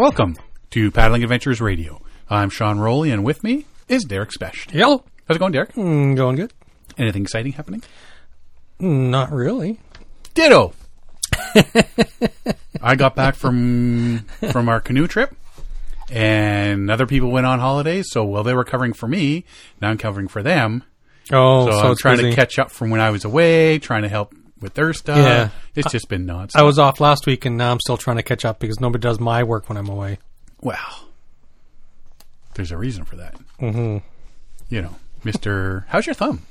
Welcome to Paddling Adventures Radio. I'm Sean Rowley, and with me is Derek Specht. Hello. How's it going, Derek? Mm, going good? Anything exciting happening? Not really. Ditto. I got back from from our canoe trip, and other people went on holidays. So while they were covering for me, now I'm covering for them. Oh, So, so, I'm trying busy. to catch up from when I was away, trying to help with their stuff. Yeah. It's just been nuts. I was off last week, and now I'm still trying to catch up because nobody does my work when I'm away. Well, there's a reason for that. Mm-hmm. You know, Mister, how's your thumb?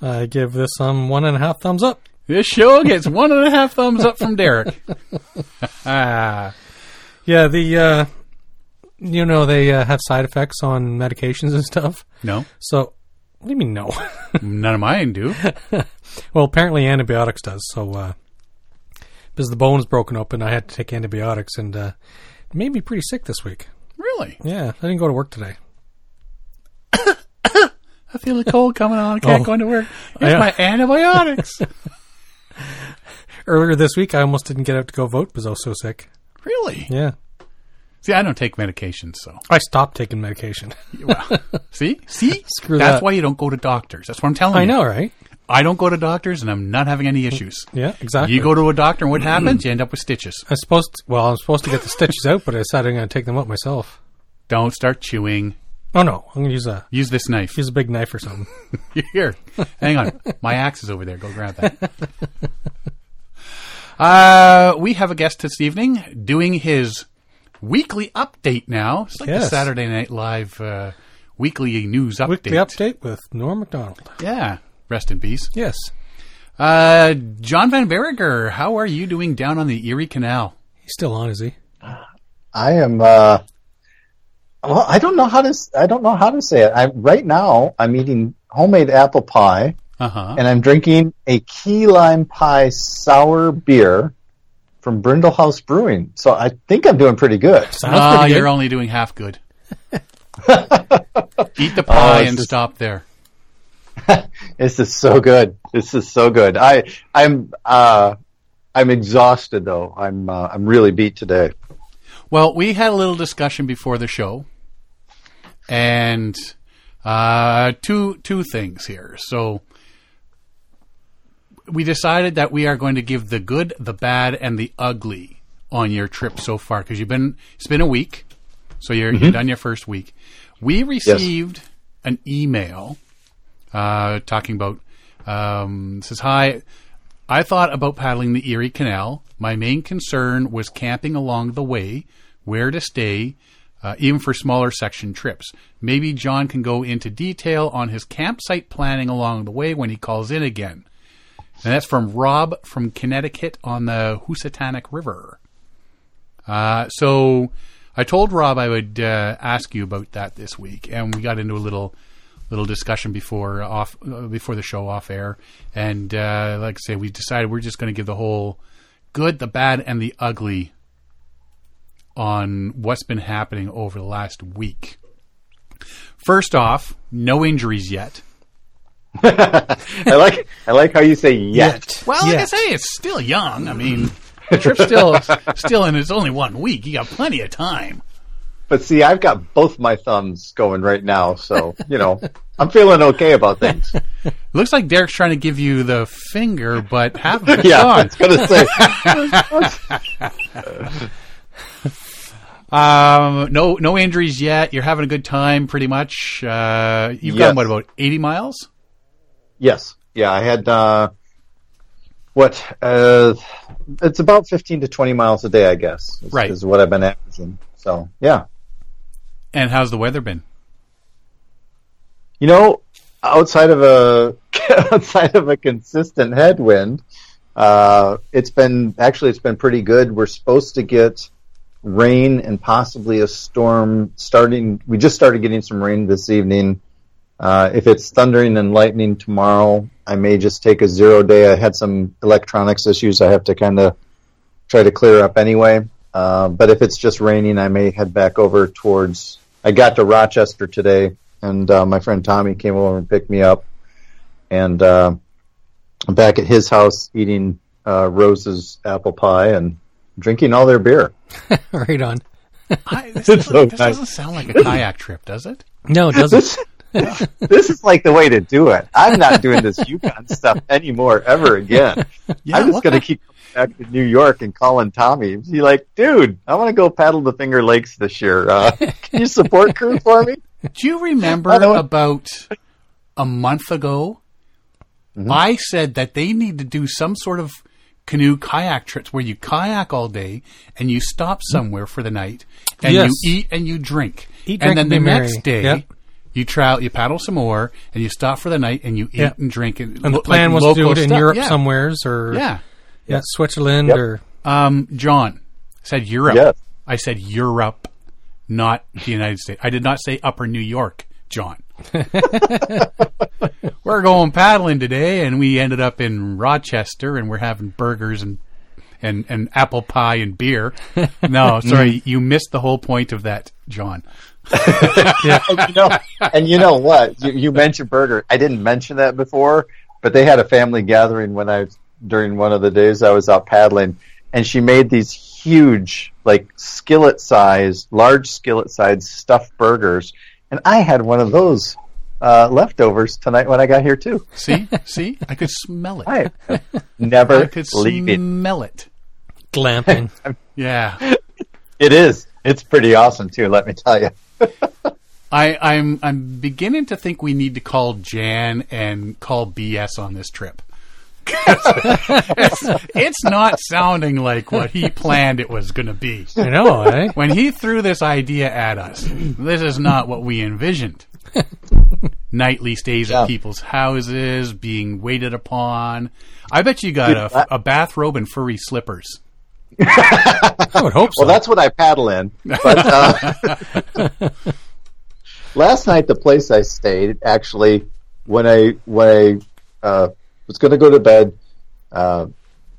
I give this um one and a half thumbs up. This show gets one and a half thumbs up from Derek. ah, Yeah, the uh, you know they uh, have side effects on medications and stuff. no, So, what do you mean no? none of mine do. well, apparently antibiotics does. So, uh, because the bone is broken open, I had to take antibiotics, and uh, it made me pretty sick this week. Really? Yeah, I didn't go to work today. I feel a cold coming on. I can't Oh. go into work. Here's Yeah. my antibiotics. Earlier this week, I almost didn't get out to go vote because I was so sick. really? Yeah, See, I don't take medication, so. I stopped taking medication. Well, see? See? Screw That's that. why you don't go to doctors. That's what I'm telling you. I you. know, right? I don't go to doctors, and I'm not having any issues. Yeah, exactly. You go to a doctor, and what happens? You end up with stitches. I'm supposed to, well, I'm supposed to get the stitches out, but I decided I'm going to take them out myself. Don't start chewing. Oh no, I'm going to use a Use this knife. use a big knife or something. Here, hang on. My axe is over there. Go grab that. uh, we have a guest this evening doing his weekly update now. It's like the Yes. Saturday Night Live uh, weekly news update. Weekly update with Norm Macdonald. Yeah. Rest in peace. Yes, Uh, John Van Berriger, how are you doing down on the Erie Canal? he's still on, is he? I am. Uh, well, I don't know how to. s- I don't know how to say it. I right now I'm eating homemade apple pie, Uh huh. and I'm drinking a key lime pie sour beer from Brindle House Brewing. So I think I'm doing pretty good. Sounds Ah, pretty good. you're only doing half good. Eat the pie it's and just- stop there. This is so good. This is so good. I I'm uh, I'm exhausted though. I'm uh, I'm really beat today. Well, we had a little discussion before the show, and uh, two two things here. So we decided that we are going to give the good, the bad, and the ugly on your trip so far because you've been it's been a week, so you're you've done your first week. We received an email uh, talking about um, says hi. I thought about paddling the Erie Canal. My main concern was camping along the way, where to stay, uh, even for smaller section trips. Maybe John can go into detail on his campsite planning along the way when he calls in again. And that's from Rob from Connecticut on the Housatonic River. Uh, so I told Rob I would uh, ask you about that this week, and we got into a little little discussion before off uh, before the show off air, and uh, like I say, we decided we're just going to give the whole good, the bad, and the ugly on what's been happening over the last week. First off, no injuries yet. I like I like how you say yet. Well, like I Yet. say, it's still young. I mean, the trip's still still in. It's only one week. You got plenty of time. But see, I've got both my thumbs going right now, so you know I'm feeling okay about things. Looks like Derek's trying to give you the finger, but half of it's yeah, I gone. was gonna say. Um, no, no injuries yet. You're having a good time, pretty much. Uh, you've Yes. gone what about 80 miles? Yes, yeah, I had uh, what? Uh, it's about 15 to 20 miles a day, I guess. Is, Right. is what I've been averaging. So yeah, And how's the weather been? you know, outside of a outside of a consistent headwind, uh, it's been actually it's been pretty good. We're supposed to get rain and possibly a storm starting. We just started getting some rain this evening. Uh, if it's thundering and lightning tomorrow, I may just take a zero day. I had some electronics issues I have to kind of try to clear up anyway. Uh, but if it's just raining, I may head back over towards. I got to Rochester today, and uh, my friend Tommy came over and picked me up, and uh, I'm back at his house eating uh, Rose's apple pie and drinking all their beer. right on. I, this doesn't, so this nice. doesn't sound like a kayak trip, does it? No, it doesn't. This, this is like the way to do it. I'm not doing this Yukon stuff anymore ever again. Yeah, I'm just going to keep going back to New York and calling Tommy. He's like, dude, I want to go paddle the Finger Lakes this year. Uh, can you support crew for me? Do you remember about a month ago? Mm-hmm. I said that they need to do some sort of canoe kayak trips where you kayak all day and you stop somewhere for the night and Yes. you eat and you drink. Eat, and drink, then and the merry. next day Yep. You try you paddle some more and you stop for the night and you eat Yeah. and drink and, And the plan like was to do local it in stuff. Europe yeah. somewheres or Yeah. yeah, Switzerland Yep. or Um, John said Europe. Yes. I said Europe, not the United States. I did not say Upper New York, John. we're going paddling today, and we ended up in Rochester, and we're having burgers and and, and apple pie and beer. No, sorry, you missed the whole point of that, John. And you know, and you know what? You, you mentioned burger. I didn't mention that before, but they had a family gathering when I during one of the days I was out paddling, and she made these huge, like skillet size, large skillet size stuffed burgers, and I had one of those uh, leftovers tonight when I got here too. See, see, I could smell it. I am I never could leaving. smell it. glamping. Yeah. It is. It's pretty awesome too. Let me tell you. I, I'm I'm beginning to think we need to call Jan and call BS on this trip. it's, it's not sounding like what he planned it was going to be. I know, eh? When he threw this idea at us, this is not what we envisioned. Nightly stays Yeah. at people's houses, being waited upon. I bet you got a, a bathrobe and furry slippers. I would hope so. Well, that's what I paddle in. But uh, last night, the place I stayed, actually, when I when I uh, was going to go to bed, uh,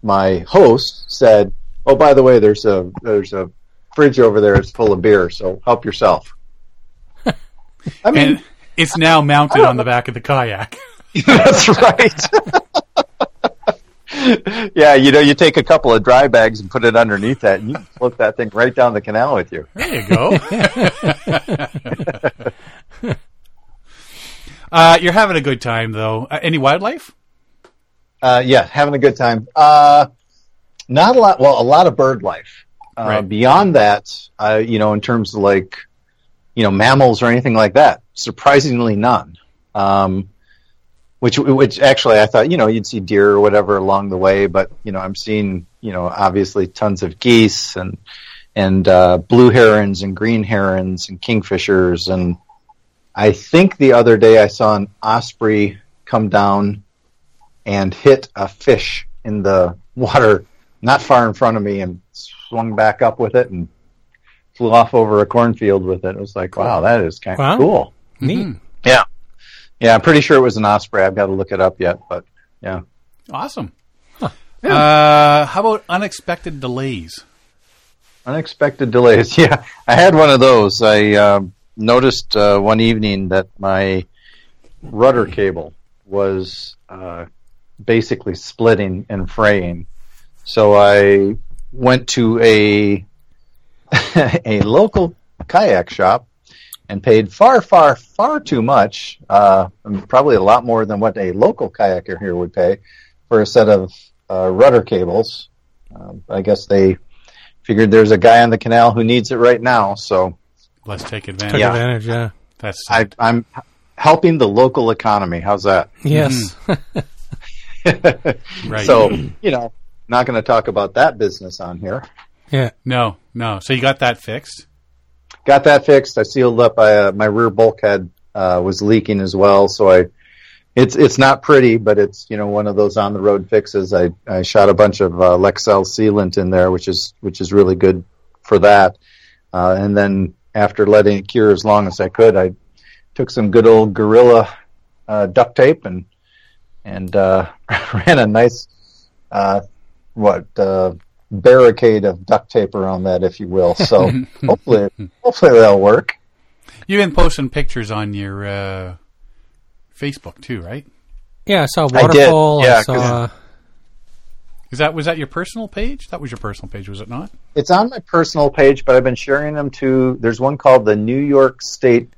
my host said, "Oh, by the way, there's a there's a fridge over there. It's full of beer, so help yourself." I mean, And it's now mounted on the back of the kayak. that's right. yeah, you know, you take a couple of dry bags and put it underneath that, and you can float that thing right down the canal with you. There you go. uh, you're having a good time, though. Uh, any wildlife? Uh, yeah, having a good time. Uh, not a lot. Well, a lot of bird life. Uh, Right. Beyond that, uh, you know, in terms of like, you know, mammals or anything like that, surprisingly none. Um, which, which actually, I thought, you know, you'd see deer or whatever along the way, but you know, I'm seeing, you know, obviously tons of geese and and uh, blue herons and green herons and kingfishers and I think the other day I saw an osprey come down and hit a fish in the water not far in front of me and swung back up with it and flew off over a cornfield with it. It was like, wow, that is kind of Wow. cool. Neat. Mhm. Yeah. Yeah, I'm pretty sure it was an osprey. I've got to look it up yet, but yeah. Awesome. Uh, how about unexpected delays? Unexpected delays. Yeah, I had one of those. I um, noticed uh, one evening that my rudder cable was uh, basically splitting and fraying. So I went to a a local kayak shop and paid far, far, far too much, uh, probably a lot more than what a local kayaker here would pay for a set of uh, rudder cables. Um, I guess they figured there's a guy on the canal who needs it right now, so Let's take Took advantage. Yeah. advantage, yeah. That's I, I'm helping the local economy. How's that? Yes. right. So you know, not going to talk about that business on here. yeah. no, no. So you got that fixed. Got that fixed. I sealed up. I, uh, my rear bulkhead uh, was leaking as well, so I. It's it's not pretty, but it's you know one of those on the road fixes. I, I shot a bunch of uh, Lexel sealant in there, which is which is really good for that. Uh, and then after letting it cure as long as I could, I took some good old Gorilla uh, duct tape and and uh, ran a nice uh, what uh, barricade of duct tape around that, if you will. So hopefully hopefully that'll work. You've been posting pictures on your uh, Facebook too, right? Yeah, I saw a I did, waterfall. I, saw... saw. 'cause- Is that was that your personal page? That was your personal page, was it not? It's on my personal page, but I've been sharing them to. There's one called the New York State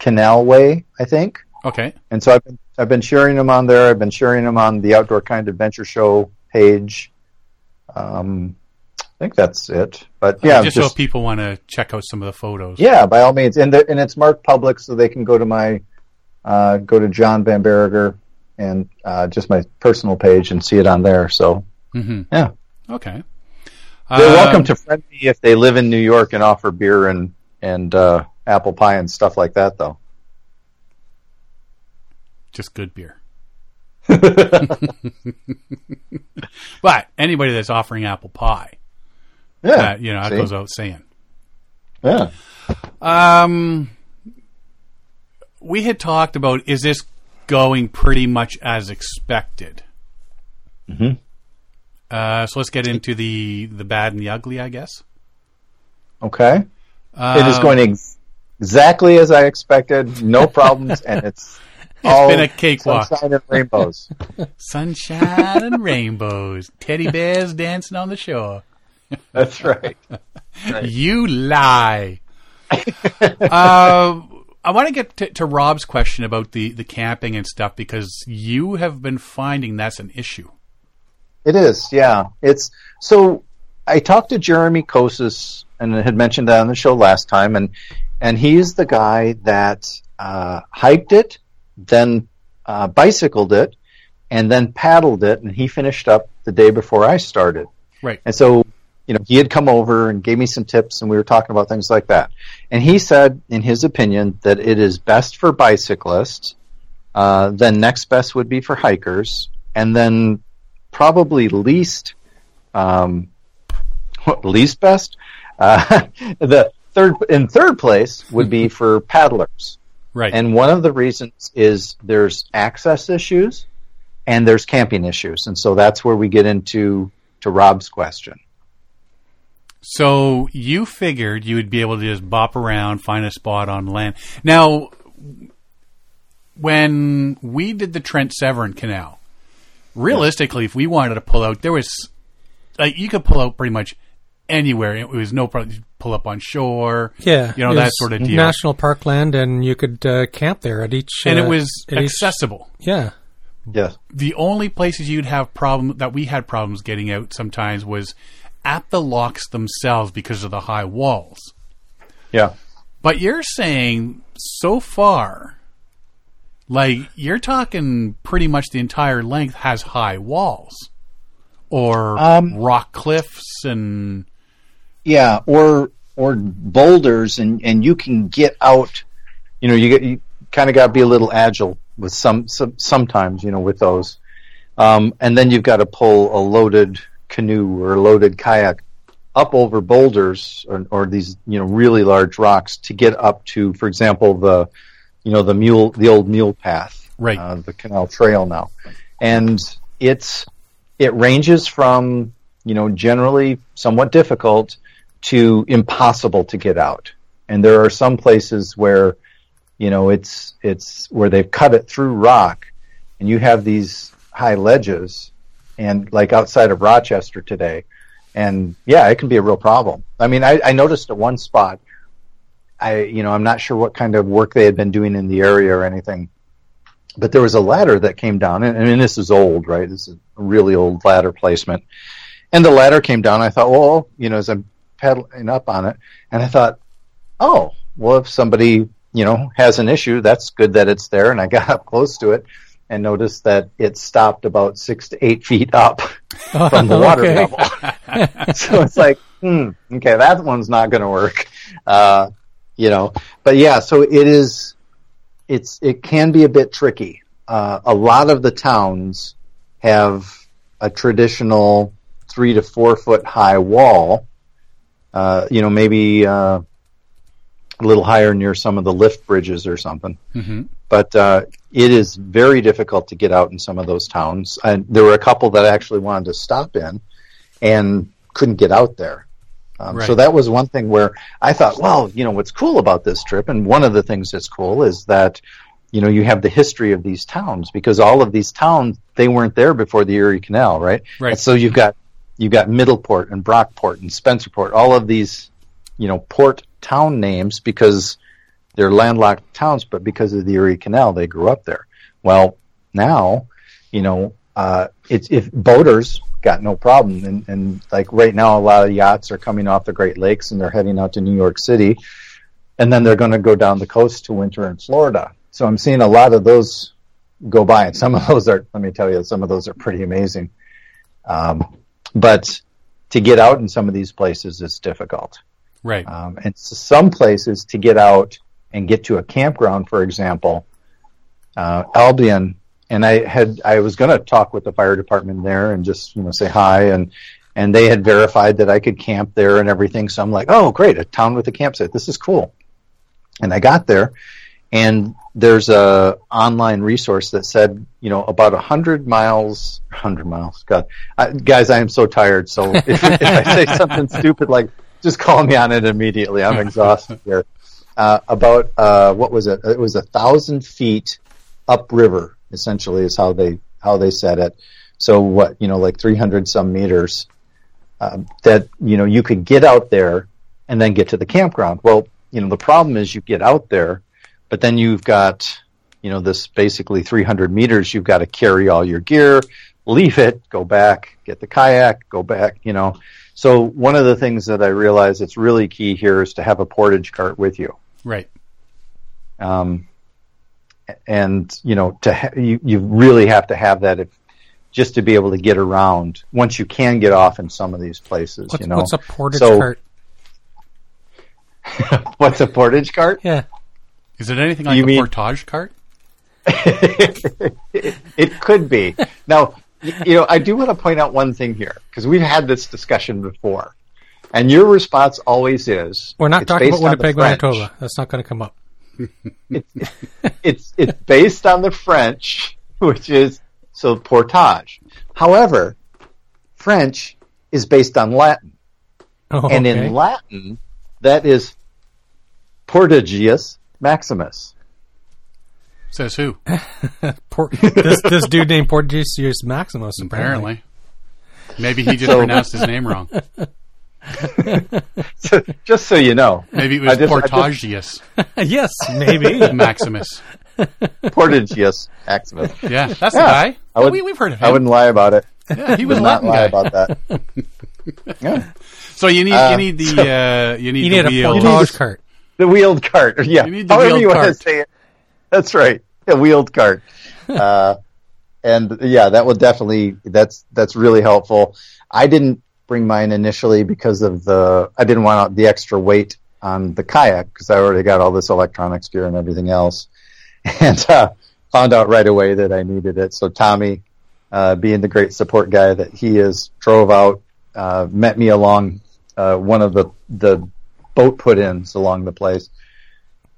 Canalway, I think, Okay. and so I've been I've been sharing them on there. I've been sharing them on the Outdoor Kind Adventure Show page. Um, I think that's it. But yeah, just, so if people want to check out some of the photos. Yeah, by all means, and the, and it's marked public, so they can go to my uh, go to John Van Berger and uh, just my personal page and see it on there. So hmm yeah, Okay. they're Um, welcome to friend me if they live in New York and offer beer and and uh, apple pie and stuff like that. Though just good beer. but anybody that's offering apple pie, yeah, that you know, that see? goes out saying. yeah, Um, we had talked about is this going pretty much as expected? Mhm. Uh, so let's get into the the bad and the ugly, I guess. okay. Um, it is going ex- exactly as I expected. No problems, and it's all been a cakewalk. sunshine and rainbows. sunshine and rainbows, teddy bears dancing on the shore. That's right. You lie. uh, I want to get to, to Rob's question about the, the camping and stuff because you have been finding that's an issue. It is, yeah. It's so. I talked to Jeremy Kosis and I had mentioned that on the show last time, and and he's the guy that uh, hiked it, then uh, bicycled it, and then paddled it, and he finished up the day before I started. Right. And so, you know, he had come over and gave me some tips, and we were talking about things like that. And he said, in his opinion, that it is best for bicyclists. Uh, then next best would be for hikers, and then probably least um, least best. Uh, the third in third place would be for paddlers, Right. and one of the reasons is there's access issues and there's camping issues, and so that's where we get into to Rob's question. So you figured you would be able to just bop around, find a spot on land. Now, when we did the Trent Severn Canal, realistically, if we wanted to pull out, there was like you could pull out pretty much anywhere. It was no problem. You pull up on shore, Yeah, you know that sort of deal. National parkland, and you could uh, camp there at each. and uh, it was at each- accessible. yeah, Yes. the only places you'd have problem that we had problems getting out sometimes was at the locks themselves because of the high walls. Yeah. But you're saying so far, like you're talking pretty much the entire length has high walls or Um, rock cliffs and Yeah, or or boulders, and and you can get out. You know, you get you kind of got to be a little agile with some, some sometimes. You know, with those, um, and then you've got to pull a loaded canoe or a loaded kayak up over boulders or, or these you know really large rocks to get up to, for example, the you know the mule the old mule path, Right. Uh, the canal trail now, and it's it ranges from you know generally somewhat difficult to impossible to get out. And there are some places where, you know, it's it's where they've cut it through rock, and you have these high ledges, and like outside of Rochester today, and yeah, it can be a real problem. I mean, I, I noticed at one spot, I you know I'm not sure what kind of work they had been doing in the area or anything, but there was a ladder that came down, and mean this is old, right? This is a really old ladder placement, and the ladder came down. I thought, well, you know, as I'm pedaling up on it, and I thought, oh, well, if somebody you know has an issue, that's good that it's there. And I got up close to it and noticed that it stopped about six to eight feet up from the water level. so it's like, hmm, okay, that one's not going to work. Uh, you know, but yeah, so it is. It's it can be a bit tricky. Uh, a lot of the towns have a traditional three to four foot high wall. Uh, you know, maybe uh, a little higher near some of the lift bridges or something. Mhm. But uh, it is very difficult to get out in some of those towns. And there were a couple that I actually wanted to stop in and couldn't get out there. Um, So that was one thing where I thought, well, you know, what's cool about this trip, and one of the things that's cool is that you know, you have the history of these towns because all of these towns they weren't there before the Erie Canal, right? Right. And so you've got you've got Middleport and Brockport and Spencerport, all of these, you know, port town names because they're landlocked towns, but because of the Erie Canal, they grew up there. Well, now, you know, uh, it's if boaters got no problem, and, and like right now, a lot of yachts are coming off the Great Lakes and they're heading out to New York City, and then they're going to go down the coast to winter in Florida. So I'm seeing a lot of those go by, and some of those are, let me tell you, some of those are pretty amazing. Um, but to get out in some of these places is difficult. Right. Um, and some places to get out and get to a campground, for example, uh, Albion, and I had I was going to talk with the fire department there and just you know say hi and and they had verified that I could camp there and everything. So I'm like, oh great, a town with a campsite. This is cool. And I got there, and there's a online resource that said you know about a hundred miles, hundred miles. God, I, guys, I am so tired. So if, if I say something stupid like just call me on it immediately. I'm exhausted here. Uh, about uh, what was it? It was a thousand feet upriver. Essentially, is how they how they said it. So what you know, like 300 some meters. Uh, that you know you could get out there and then get to the campground. Well, you know the problem is you get out there, but then you've got you know this basically 300 meters. You've got to carry all your gear, leave it, go back, get the kayak, go back. You know, so one of the things that I realize it's really key here is to have a portage cart with you. Right. Um, and you know, to ha- you you really have to have that if just to be able to get around once you can get off in some of these places. What's, you know, what's a portage So- cart? what's a portage cart? Yeah. Is it anything like You a mean- portage cart? it could be. Now, you know, I do want to point out one thing here because we've had this discussion before, and your response always is We're not talking based about on the Winnipeg, French. Manitoba. That's not going to come up. It's it's based on the French, which is so portage. However, French is based on Latin, Oh, and okay. in Latin, that is Portagius Maximus. Says who? Por- this, this dude named Porteus Maximus, apparently. Apparently. Maybe he just So- pronounced his name wrong. So, just so you know, Maybe it was just- I just- Portagius yes, maybe. Maximus. Portagius Maximus. Yeah, that's the guy. I would- we, we've heard of I him. wouldn't lie about it. Yeah, he was Would not Latin lie guy. about that. yeah. So you need Uh, you need the uh, you need you the need a wheel. portage cart. The wheeled cart. Yeah. You need the However wheeled you want to say it. That's right. A wheeled cart. uh, and yeah, that would definitely, that's, that's really helpful. I didn't bring mine initially because of the, I didn't want the extra weight on the kayak because I already got all this electronics gear and everything else. And, uh, found out right away that I needed it. So Tommy, uh, being the great support guy that he is, drove out, uh, met me along, uh, one of the, the boat put-ins along the place.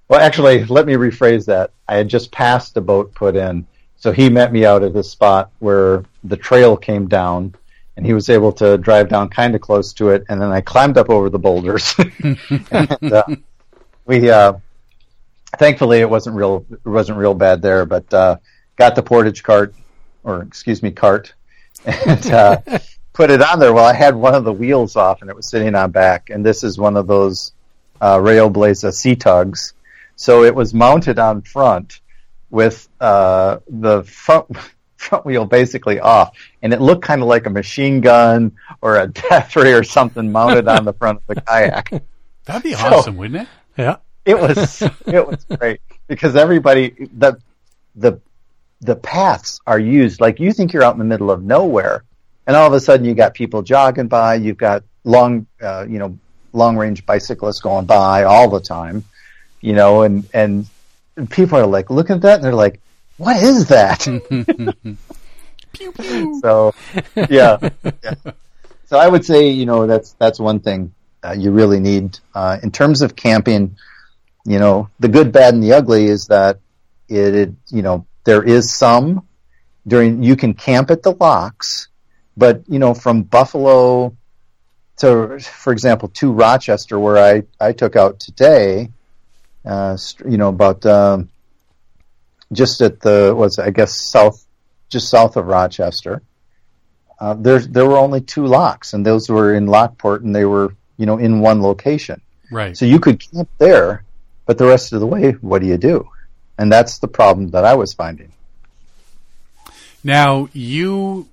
Well, actually, let me rephrase that. I had just passed a boat put in, so he met me out at a spot where the trail came down, and he was able to drive down kind of close to it, and then I climbed up over the boulders. and, uh, we, uh, thankfully, it wasn't real, it wasn't real bad there, but uh, got the portage cart, or excuse me, cart, and uh, put it on there. Well, I had one of the wheels off, and it was sitting on back, and this is one of those uh, Railblaza C-Tugs. So it was mounted on front with uh, the front front wheel basically off, and it looked kind of like a machine gun or a death ray or something mounted on the front of the kayak. That'd be awesome, wouldn't it? Yeah. It was it was great because everybody the the the paths are used like you think you're out in the middle of nowhere, and all of a sudden you got people jogging by, you've got long uh, you know long range bicyclists going by all the time, you know, and and people are like looking at that and they're like, what is that? Pew pew. so yeah. yeah. So I would say you know that's that's one thing uh, you really need uh, in terms of camping. You know, the good, bad, and the ugly is that it, it you know there is some during you can camp at the locks, but you know from Buffalo to, for example, to Rochester where I I took out today, uh, you know about um, just at the was I guess south, just south of Rochester. Uh, there there were only two locks, and those were in Lockport, and they were you know in one location. Right. So you could camp there, but the rest of the way, what do you do? And that's the problem that I was finding. Now you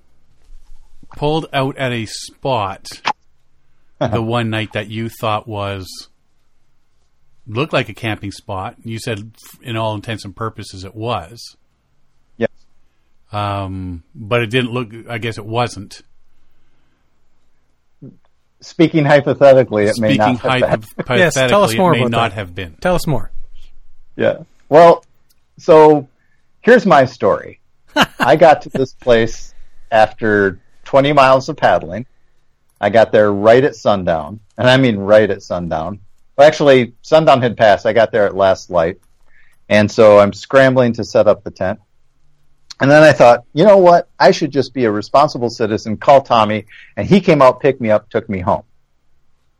pulled out at a spot the one night that you thought was looked like a camping spot. You said, in all intents and purposes, it was. Yes. Um, but it didn't look. I guess it wasn't. Speaking hypothetically, it may Speaking not have been. Yes, tell us more it may about not that. have been. Tell us more. Yeah. Well, so here's my story. I got to this place after 20 miles of paddling. I got there right at sundown, and I mean right at sundown. Well, actually, sundown had passed. I got there at last light, and so I'm scrambling to set up the tent. And then I thought, you know what? I should just be a responsible citizen, call Tommy, and he came out, picked me up, took me home.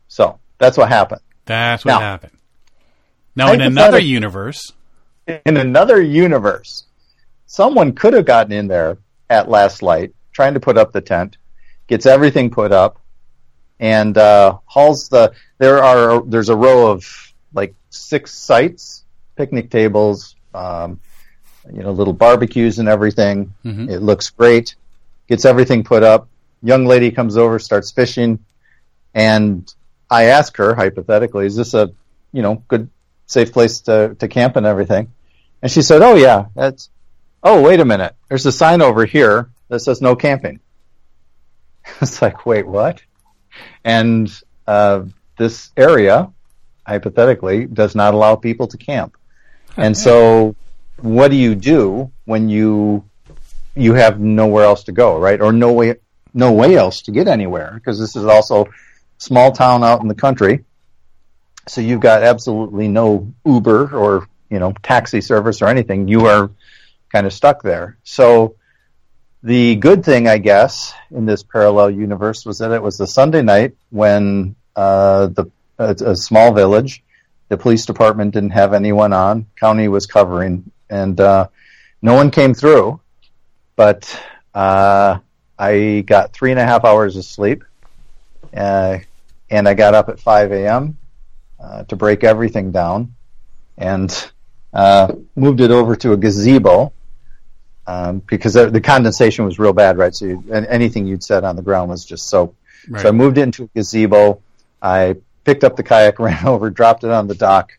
So that's what happened. That's what Now- happened. Now, in another universe, in another universe, someone could have gotten in there at last light, trying to put up the tent, gets everything put up, and uh, hauls the. There are there's a row of like six sites, picnic tables, um, you know, little barbecues and everything. Mhm. It looks great. Gets everything put up. Young lady comes over, starts fishing, and I ask her hypothetically, "Is this a you know good safe place to to camp and everything?" And she said, "Oh yeah, that's." Oh wait a minute, there's a sign over here that says no camping. it's like, wait, what? And uh, this area, hypothetically, does not allow people to camp. And so, what do you do when you you have nowhere else to go, right? Or no way no way else to get anywhere because this is also small town out in the country. So you've got absolutely no Uber or you know taxi service or anything. You are kind of stuck there. So the good thing, I guess, in this parallel universe was that it was a Sunday night when uh, the a small village. The police department didn't have anyone on. County was covering, and uh, no one came through. But uh, I got three and a half hours of sleep, uh, and I got up at 5 a.m. Uh, to break everything down, and uh, moved it over to a gazebo um, because the the condensation was real bad, right? So you, and anything you'd set on the ground was just soap. Right. So I moved into a gazebo. I picked up the kayak, ran over, dropped it on the dock,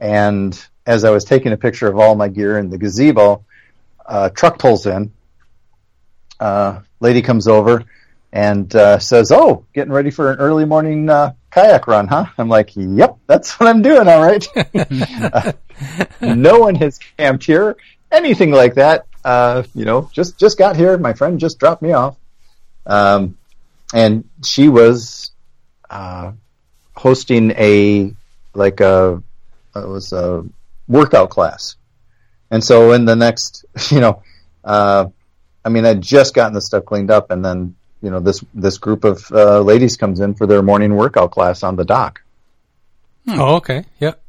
and as I was taking a picture of all my gear in the gazebo, a truck pulls in. Uh, lady comes over and uh, says, "Oh, getting ready for an early morning uh, kayak run, huh?" I'm like, "Yep, that's what I'm doing. All right." Uh, no one has camped here, anything like that. Uh, you know, just just got here. My friend just dropped me off, um, and she was uh, hosting a like a it was a workout class, and so in the next, you know, uh, I mean, I'd just gotten the stuff cleaned up, and then you know this this group of uh, ladies comes in for their morning workout class on the dock. Oh, okay. Yep.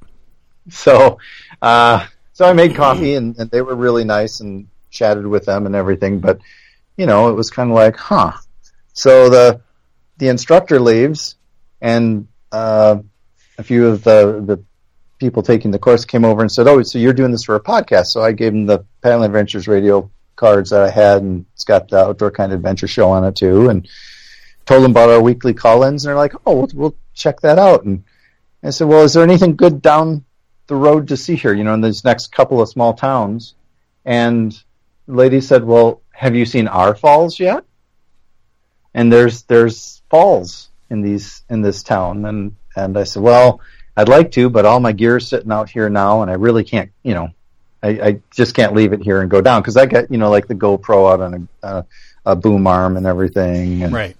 So, uh, so I made coffee and, and they were really nice and chatted with them and everything. But, you know, it was kind of like, huh. So the, the instructor leaves and, uh, a few of the, the people taking the course came over and said, Oh, so you're doing this for a podcast. So I gave them the Paddling Adventures radio cards that I had and it's got the outdoor kind of adventure show on it too. And told them about our weekly call-ins and they're like, Oh, we'll, we'll check that out. And I said, well, is there anything good down the road to see here, you know, in these next couple of small towns? And lady said, well, have you seen our falls yet? And there's, there's falls in these, in this town. And, and I said, well, I'd like to, but all my gear's sitting out here now and I really can't, you know, I, I just can't leave it here and go down because I got, you know, like the GoPro out on a, uh, a boom arm and everything. And, right.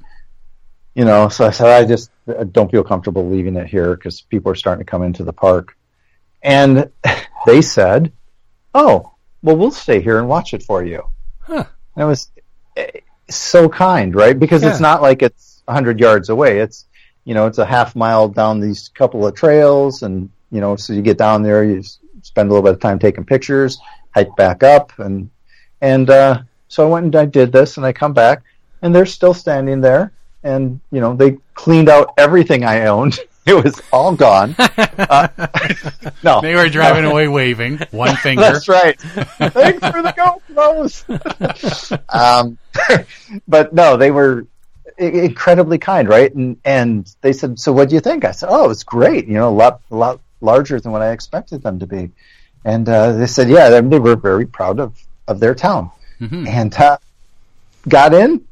you know, so I said, I just uh, don't feel comfortable leaving it here because people are starting to come into the park. And they said, oh, well, we'll stay here and watch it for you. Huh. It was eh, so kind, right? Because Yeah. it's not like it's a 100 yards away. It's, you know, it's a half mile down these couple of trails. And, you know, so you get down there, you spend a little bit of time taking pictures. hike back up, and and uh, so I went and I did this, and I come back, and they're still standing there, and you know they cleaned out everything I owned. It was all gone. Uh, no, They were driving away waving one finger. that's right. Thanks for the GoPros. um, but no, they were i- incredibly kind, right? And and they said, "So what do you think?" I said, "Oh, it's great. You know, a lot a lot larger than what I expected them to be." And uh, they said, "Yeah, they, were very proud of of their town." Mhm. And uh, got in,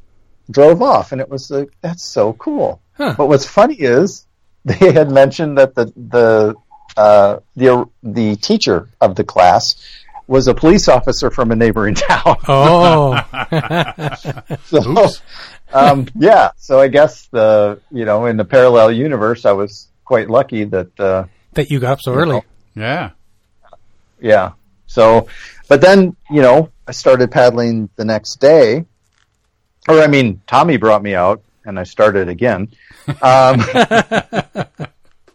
drove off, and it was like, "That's so cool." Huh. But what's funny is they had mentioned that the the uh, the the teacher of the class was a police officer from a neighboring town. Oh, So, um, yeah. So I guess the you know in the parallel universe, I was quite lucky that uh, that you got up so early. Yeah. yeah. So, but then you know I started paddling the next day, or I mean Tommy brought me out and I started again. Um,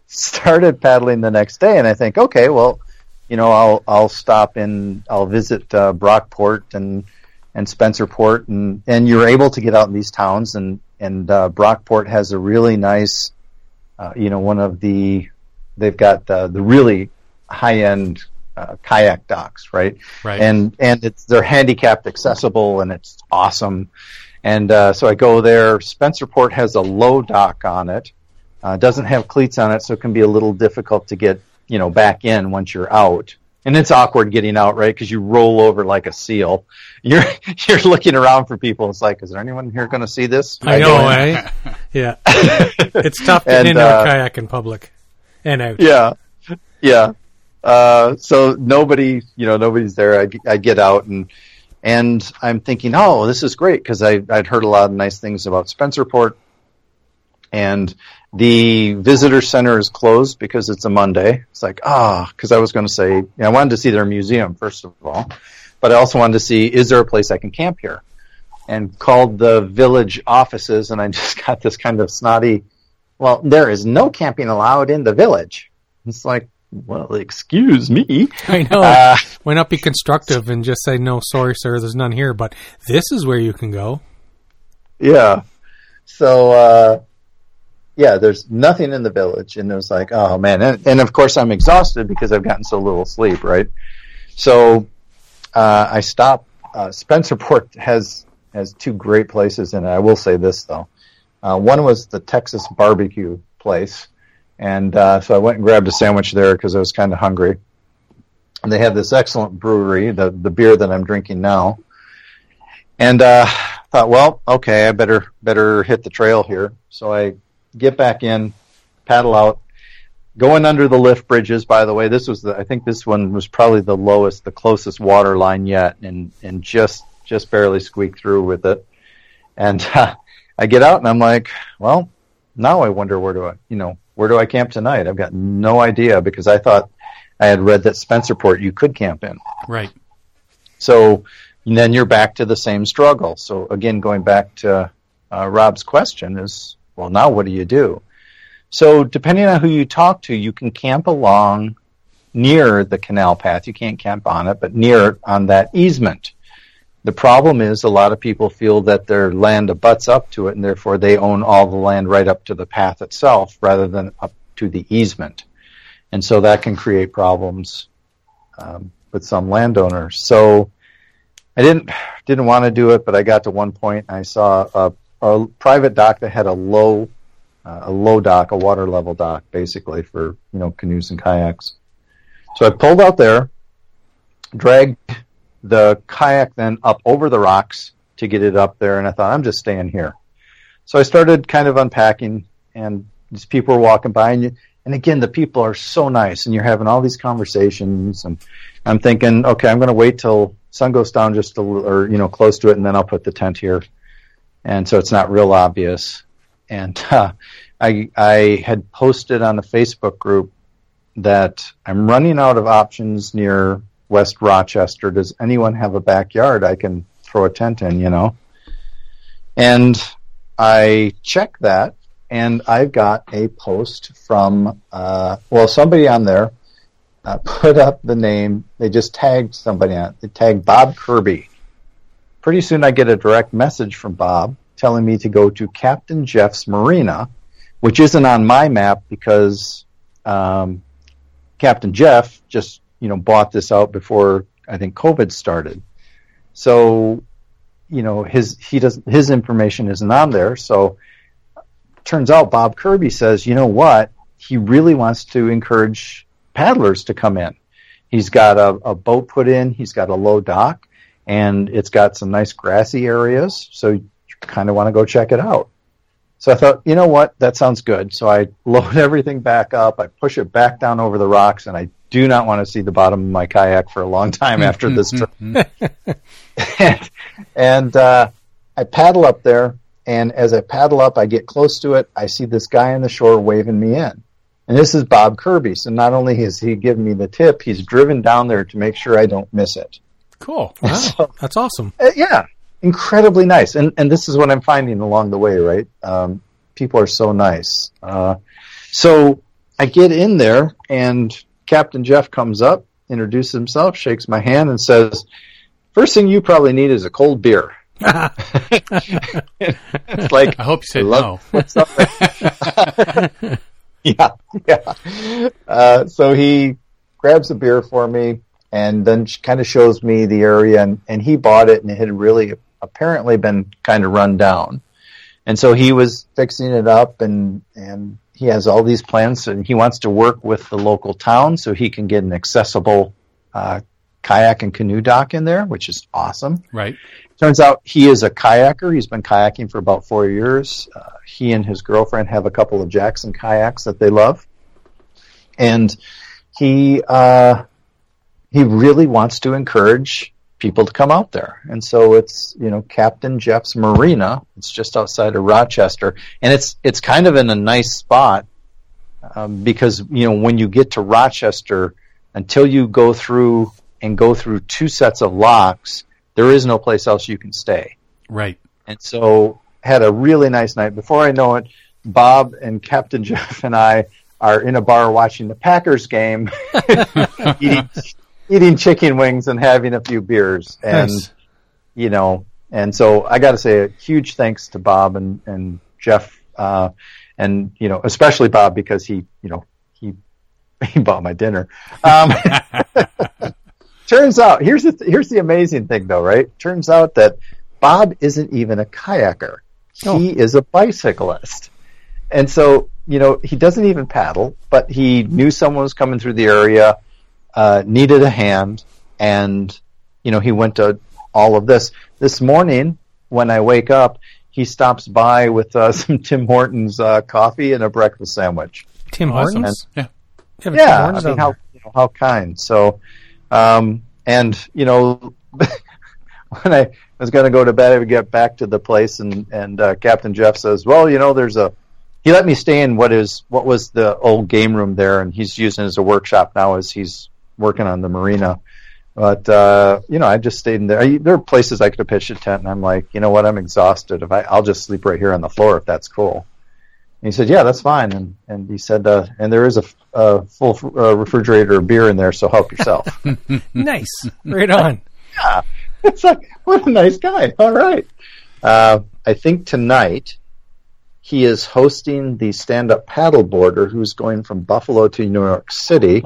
started paddling the next day, and I think, okay, well, you know, I'll I'll stop in, I'll visit uh, Brockport and and Spencerport, and and you're able to get out in these towns, and and uh, Brockport has a really nice, uh, you know, one of the they've got uh, the really high end uh, kayak docks, right? Right. And and it's they're handicapped accessible, and it's awesome. And uh, so I go there. Spencerport has a low dock on it. Uh, doesn't have cleats on it, so it can be a little difficult to get you know back in once you're out. And it's awkward getting out, right? Because you roll over like a seal. You're you're looking around for people. It's like, is there anyone here going to see this? I know, eh? Yeah, it's tough getting And, into uh, a kayak in public and out. yeah, yeah. Uh, so nobody, you know, nobody's there. I, I get out and and I'm thinking, oh, this is great because I'd heard a lot of nice things about Spencerport, and the visitor center is closed because it's a Monday. It's like ah, because I was going to say you know, I wanted to see their museum first of all, but I also wanted to see is there a place I can camp here, and called the village offices, and I just got this kind of snotty. Well, there is no camping allowed in the village. It's like, well, excuse me. I know. Uh, Why not be constructive and just say, no, sorry, sir, there's none here, but this is where you can go. yeah. So, uh, yeah, there's nothing in the village. And it was like, oh man. And, and of course I'm exhausted because I've gotten so little sleep, right? So, uh, I stop. Uh, Spencerport has, has two great places in it. I will say this though. Uh, one was the Texas barbecue place. And, uh, so I went and grabbed a sandwich there because I was kind of hungry. And they have this excellent brewery, the, the beer that I'm drinking now. And, uh, thought, well, okay, I better, better hit the trail here. So I get back in, paddle out, going under the lift bridges. By the way, this was the, I think this one was probably the lowest, the closest water line yet, and and just just barely squeaked through with it. And uh, I get out and I'm like, well, now I wonder where do I, you know, where do I camp tonight? I've got no idea because I thought I had read that Spencerport you could camp in. Right. So then you're back to the same struggle. So again, going back to uh, Rob's question is, well, now what do you do? So depending on who you talk to, you can camp along near the canal path. You can't camp on it, but near it on that easement. The problem is a lot of people feel that their land abuts up to it, and therefore they own all the land right up to the path itself rather than up to the easement. And so that can create problems um, with some landowners. So I didn't didn't want to do it, but I got to one point and I saw a, a private dock that had a low uh, a low dock, a water level dock, basically for you know canoes and kayaks. So I pulled out there, dragged the kayak then up over the rocks to get it up there, and I thought I'm just staying here. So I started kind of unpacking, and these people were walking by, and you, and again the people are so nice, and you're having all these conversations, and I'm thinking, okay, I'm going to wait till sun goes down just a or you know close to it, and then I'll put the tent here, and so it's not real obvious. And uh, I I had posted on the Facebook group that I'm running out of options near West Rochester. Does anyone have a backyard I can throw a tent in? You know, and I check that, and I've got a post from uh, well somebody on there uh, put up the name. They just tagged somebody on. it. They tagged Bob Kirby. Pretty soon, I get a direct message from Bob telling me to go to Captain Jeff's Marina, which isn't on my map because um, Captain Jeff just you know bought this out before I think COVID started. So you know his he does his information isn't on there. So turns out Bob Kirby says, you know what? He really wants to encourage paddlers to come in. He's got a, a boat put in. He's got a low dock, and it's got some nice grassy areas. So you kind of want to go check it out. So I thought, you know what? That sounds good. So I load everything back up. I push it back down over the rocks, and I do not want to see the bottom of my kayak for a long time after this trip. and and uh, I paddle up there, and as I paddle up, I get close to it. I see this guy on the shore waving me in. And this is Bob Kirby. So not only has he given me the tip, he's driven down there to make sure I don't miss it. Cool. Wow, so, that's awesome. Uh, yeah, incredibly nice. And and this is what I'm finding along the way. Right, um, people are so nice. Uh, so I get in there, and Captain Jeff comes up, introduces himself, shakes my hand, and says, First thing you probably need is a cold beer. it's like I hope you said no. yeah, yeah. Uh, so he grabs a beer for me and then kind of shows me the area and, and he bought it and it had really apparently been kind of run down. And so he was fixing it up and, and he has all these plans and he wants to work with the local town so he can get an accessible uh, kayak and canoe dock in there, which is awesome. Right. Turns out he is a kayaker. He's been kayaking for about four years. Uh, he and his girlfriend have a couple of Jackson kayaks that they love, and he uh, he really wants to encourage people to come out there. And so it's you know Captain Jeff's Marina. It's just outside of Rochester, and it's it's kind of in a nice spot um, because you know when you get to Rochester, until you go through and go through two sets of locks, there is no place else you can stay. Right. And so had a really nice night. Before I know it, Bob and Captain Jeff and I are in a bar watching the Packers game, eating, eating chicken wings and having a few beers. And, nice. you know, and so I got to say a huge thanks to Bob and, and Jeff, uh, and, you know, especially Bob because he, you know, he, he bought my dinner. Um, turns out here's the here's the amazing thing though, right? Turns out that Bob isn't even a kayaker. Oh. He is a bicyclist. And so, you know, he doesn't even paddle, but he knew someone was coming through the area, uh, needed a hand, and, you know, he went to all of this. This morning, when I wake up, he stops by with uh, some Tim Hortons uh, coffee and a breakfast sandwich. Tim Hortons? And, yeah. Yeah, I mean, how, you know, how kind. So, um, and you know, when I was going to go to bed, I would get back to the place, and and uh, Captain Jeff says, "Well, you know, there's a." He let me stay in what is what was the old game room there, and he's using it as a workshop now as he's working on the marina. But uh, you know, I just stayed in there. I, there are places I could have pitched a tent, and I'm like, you know what? I'm exhausted. If I, I'll just sleep right here on the floor if that's cool. And he said, "Yeah, that's fine." And and he said, uh, "And there is a, a full uh, refrigerator of beer in there, so help yourself." nice, right on. yeah, it's like what a nice guy. All right, uh, I think tonight he is hosting the stand-up paddleboarder who's going from Buffalo to New York City,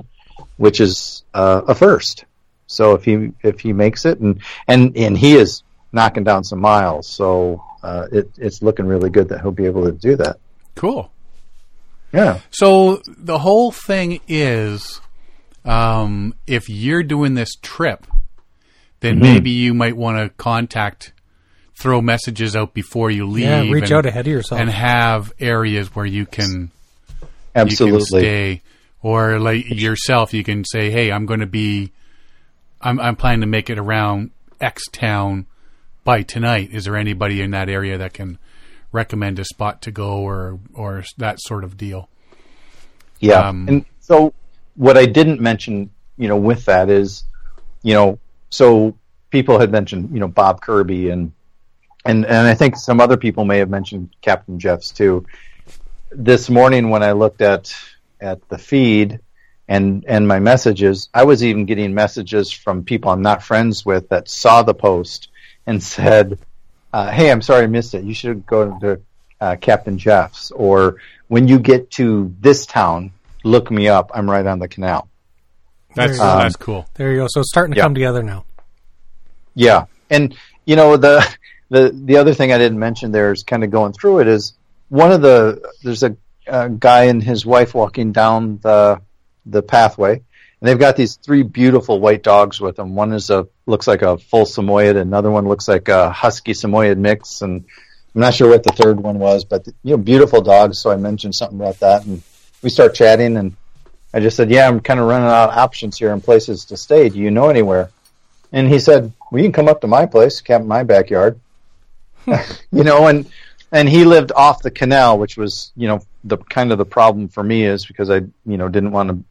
which is uh, a first. So if he if he makes it, and and and he is knocking down some miles, so uh, it, it's looking really good that he'll be able to do that. Cool. Yeah. So the whole thing is, um, if you're doing this trip, then mm-hmm. maybe you might want to contact, throw messages out before you leave. Yeah, reach and, out ahead of yourself and have areas where you can absolutely you can stay, or like yourself, you can say, "Hey, I'm going to be, I'm I'm planning to make it around X town by tonight. Is there anybody in that area that can?" recommend a spot to go or or that sort of deal. Yeah, um, and so what I didn't mention, you know, with that is, you know, so people had mentioned, you know, Bob Kirby and and and I think some other people may have mentioned Captain Jeffs too. This morning when I looked at at the feed, and and my messages. I was even getting messages from people I'm not friends with that saw the post and said, uh, "Hey, I'm sorry I missed it. You should go to uh, Captain Jeff's, or when you get to this town, look me up. I'm right on the canal." That's There you go. that's cool. There you go. So it's starting to Yeah. come together now. Yeah, and you know the the the other thing I didn't mention there is kind of going through it is one of the there's a, guy and his wife walking down the the pathway, and they've got these three beautiful white dogs with them. One is a looks like a full Samoyed, another one looks like a husky Samoyed mix, and I'm not sure what the third one was, but you know, beautiful dogs. So I mentioned something about that, and we start chatting, and I just said, "Yeah, I'm kind of running out of options here and places to stay. Do you know anywhere?" And he said, "Well, you can come up to my place, camp in my backyard." you know, and and he lived off the canal, which was you know the kind of the problem for me is because I you know didn't want to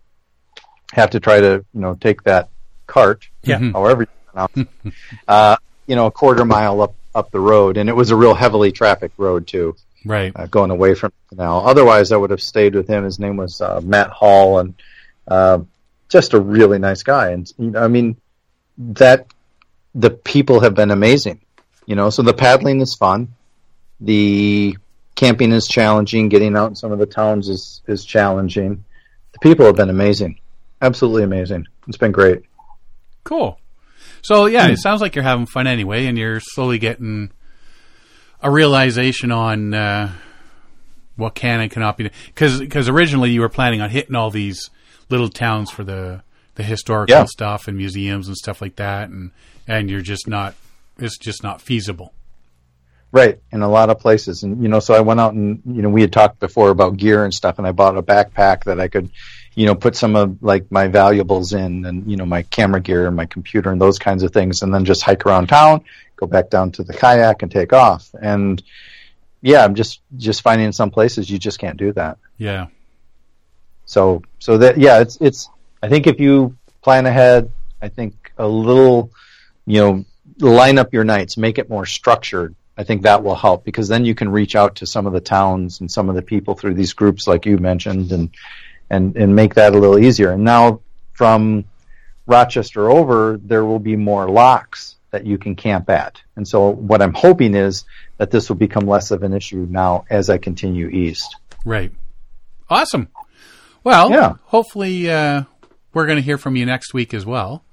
have to try to you know take that cart, Yeah. Mhm. however you uh, you know, a quarter mile up up the road, and it was a real heavily trafficked road too Right. uh, going away from the canal. Otherwise, I would have stayed with him. His name was uh, Matt Hall, and uh, just a really nice guy. And you know, I mean, that the people have been amazing. You know, so the paddling is fun. The camping is challenging. Getting out in some of the towns is is challenging. The people have been amazing, absolutely amazing. It's been great. Cool. So yeah, it sounds like you're having fun anyway, and you're slowly getting a realization on uh, what can and cannot be. Because originally you were planning on hitting all these little towns for the the historical Yeah. stuff and museums and stuff like that, and and you're just not. It's just not feasible. Right, in a lot of places, and you know, so I went out and you know, we had talked before about gear and stuff, and I bought a backpack that I could, you know, put some of like my valuables in, and you know, my camera gear and my computer and those kinds of things, and then just hike around town, go back down to the kayak and take off, and yeah, I'm just just finding some places you just can't do that. Yeah. So so that yeah, it's it's. I think if you plan ahead, I think a little, you know, line up your nights, make it more structured. I think that will help because then you can reach out to some of the towns and some of the people through these groups like you mentioned and and and make that a little easier. And now from Rochester over, there will be more locks that you can camp at. And so what I'm hoping is that this will become less of an issue now as I continue east. Right. Awesome. Well, Yeah. hopefully uh, we're going to hear from you next week as well,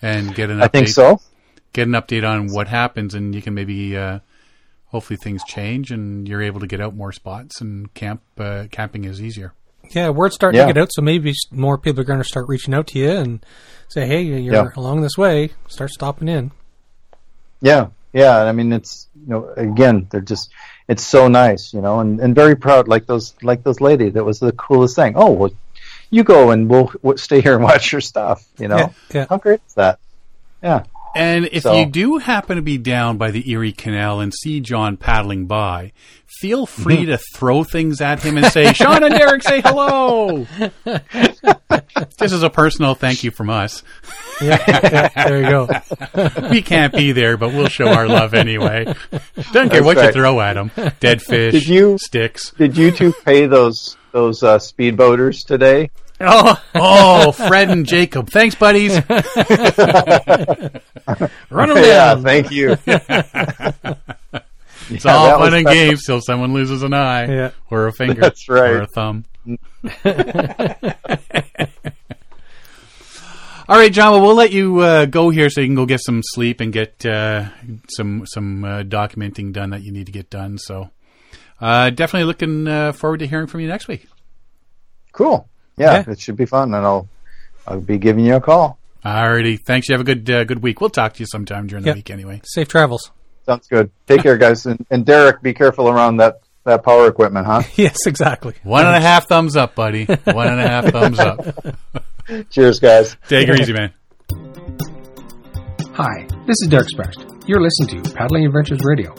and get an update. I think so. Get an update on what happens, and you can maybe uh, hopefully things change, and you're able to get out more spots, and camp uh, camping is easier. Yeah, word's starting Yeah. to get out, so maybe more people are going to start reaching out to you and say, "Hey, you're Yeah. along this way. Start stopping in." Yeah, yeah. I mean, it's you know, again, they're just it's so nice, you know, and, and very proud. Like those like those lady, that was the coolest thing. Oh, well, you go and we'll, we'll stay here and watch your stuff. You know, Yeah, yeah. how great is that? Yeah, And if So- you do happen to be down by the Erie Canal and see John paddling by, feel free to throw things at him and say, Sean and Derek, say hello. this is a personal thank you from us. Yeah, yeah, there you go. We can't be there, but we'll show our love anyway. Don't care That's what you throw at him. Dead fish, Did you- sticks. Did you two pay those those uh, speedboaters today? Oh, oh, Fred and Jacob. Thanks, buddies. Run them yeah, down. thank you. It's Yeah, all fun and special. games till someone loses an eye Yeah. or a finger. That's right. Or a thumb. all right, John. Well, we'll let you uh, go here so you can go get some sleep and get uh, some some uh, documenting done that you need to get done. So, uh, definitely looking uh, forward to hearing from you next week. Cool. Yeah, Yeah. it should be fun, and I'll I'll be giving you a call. Alrighty, thanks. You have a good uh, good week. We'll talk to you sometime during the Yep. week anyway. Safe travels. Sounds good. Take care, guys, and, and Derek, be careful around that that power equipment, huh? Yes, exactly. One and a half thumbs up, buddy. One and a half thumbs up. Cheers, guys. Take it easy, man. Hi, this is Derek Sprest. You're listening to Paddling Adventures Radio.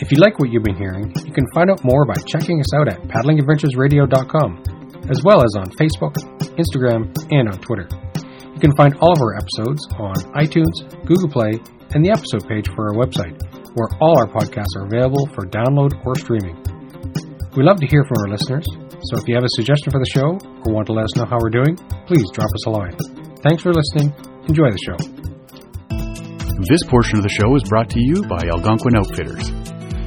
If you like what you've been hearing, you can find out more by checking us out at paddlingadventuresradio.com, as well as on Facebook, Instagram, and on Twitter. You can find all of our episodes on iTunes, Google Play, and the episode page for our website, where all our podcasts are available for download or streaming. We love to hear from our listeners, So if you have a suggestion for the show or want to let us know how we're doing, please drop us a line. Thanks for listening. Enjoy the show. This portion of the show is brought to you by Algonquin Outfitters.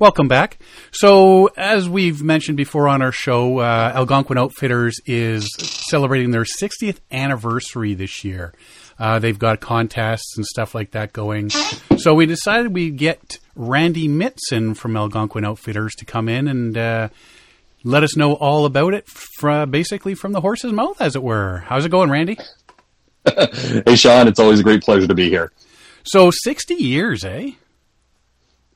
Welcome back. So, as we've mentioned before on our show, uh, Algonquin Outfitters is celebrating their 60th anniversary this year. Uh, they've got contests and stuff like that going. So, we decided we'd get Randy Mitson from Algonquin Outfitters to come in and uh, let us know all about it, fr- basically from the horse's mouth, as it were. How's it going, Randy? hey, Sean, it's always a great pleasure to be here. So, 60 years, eh?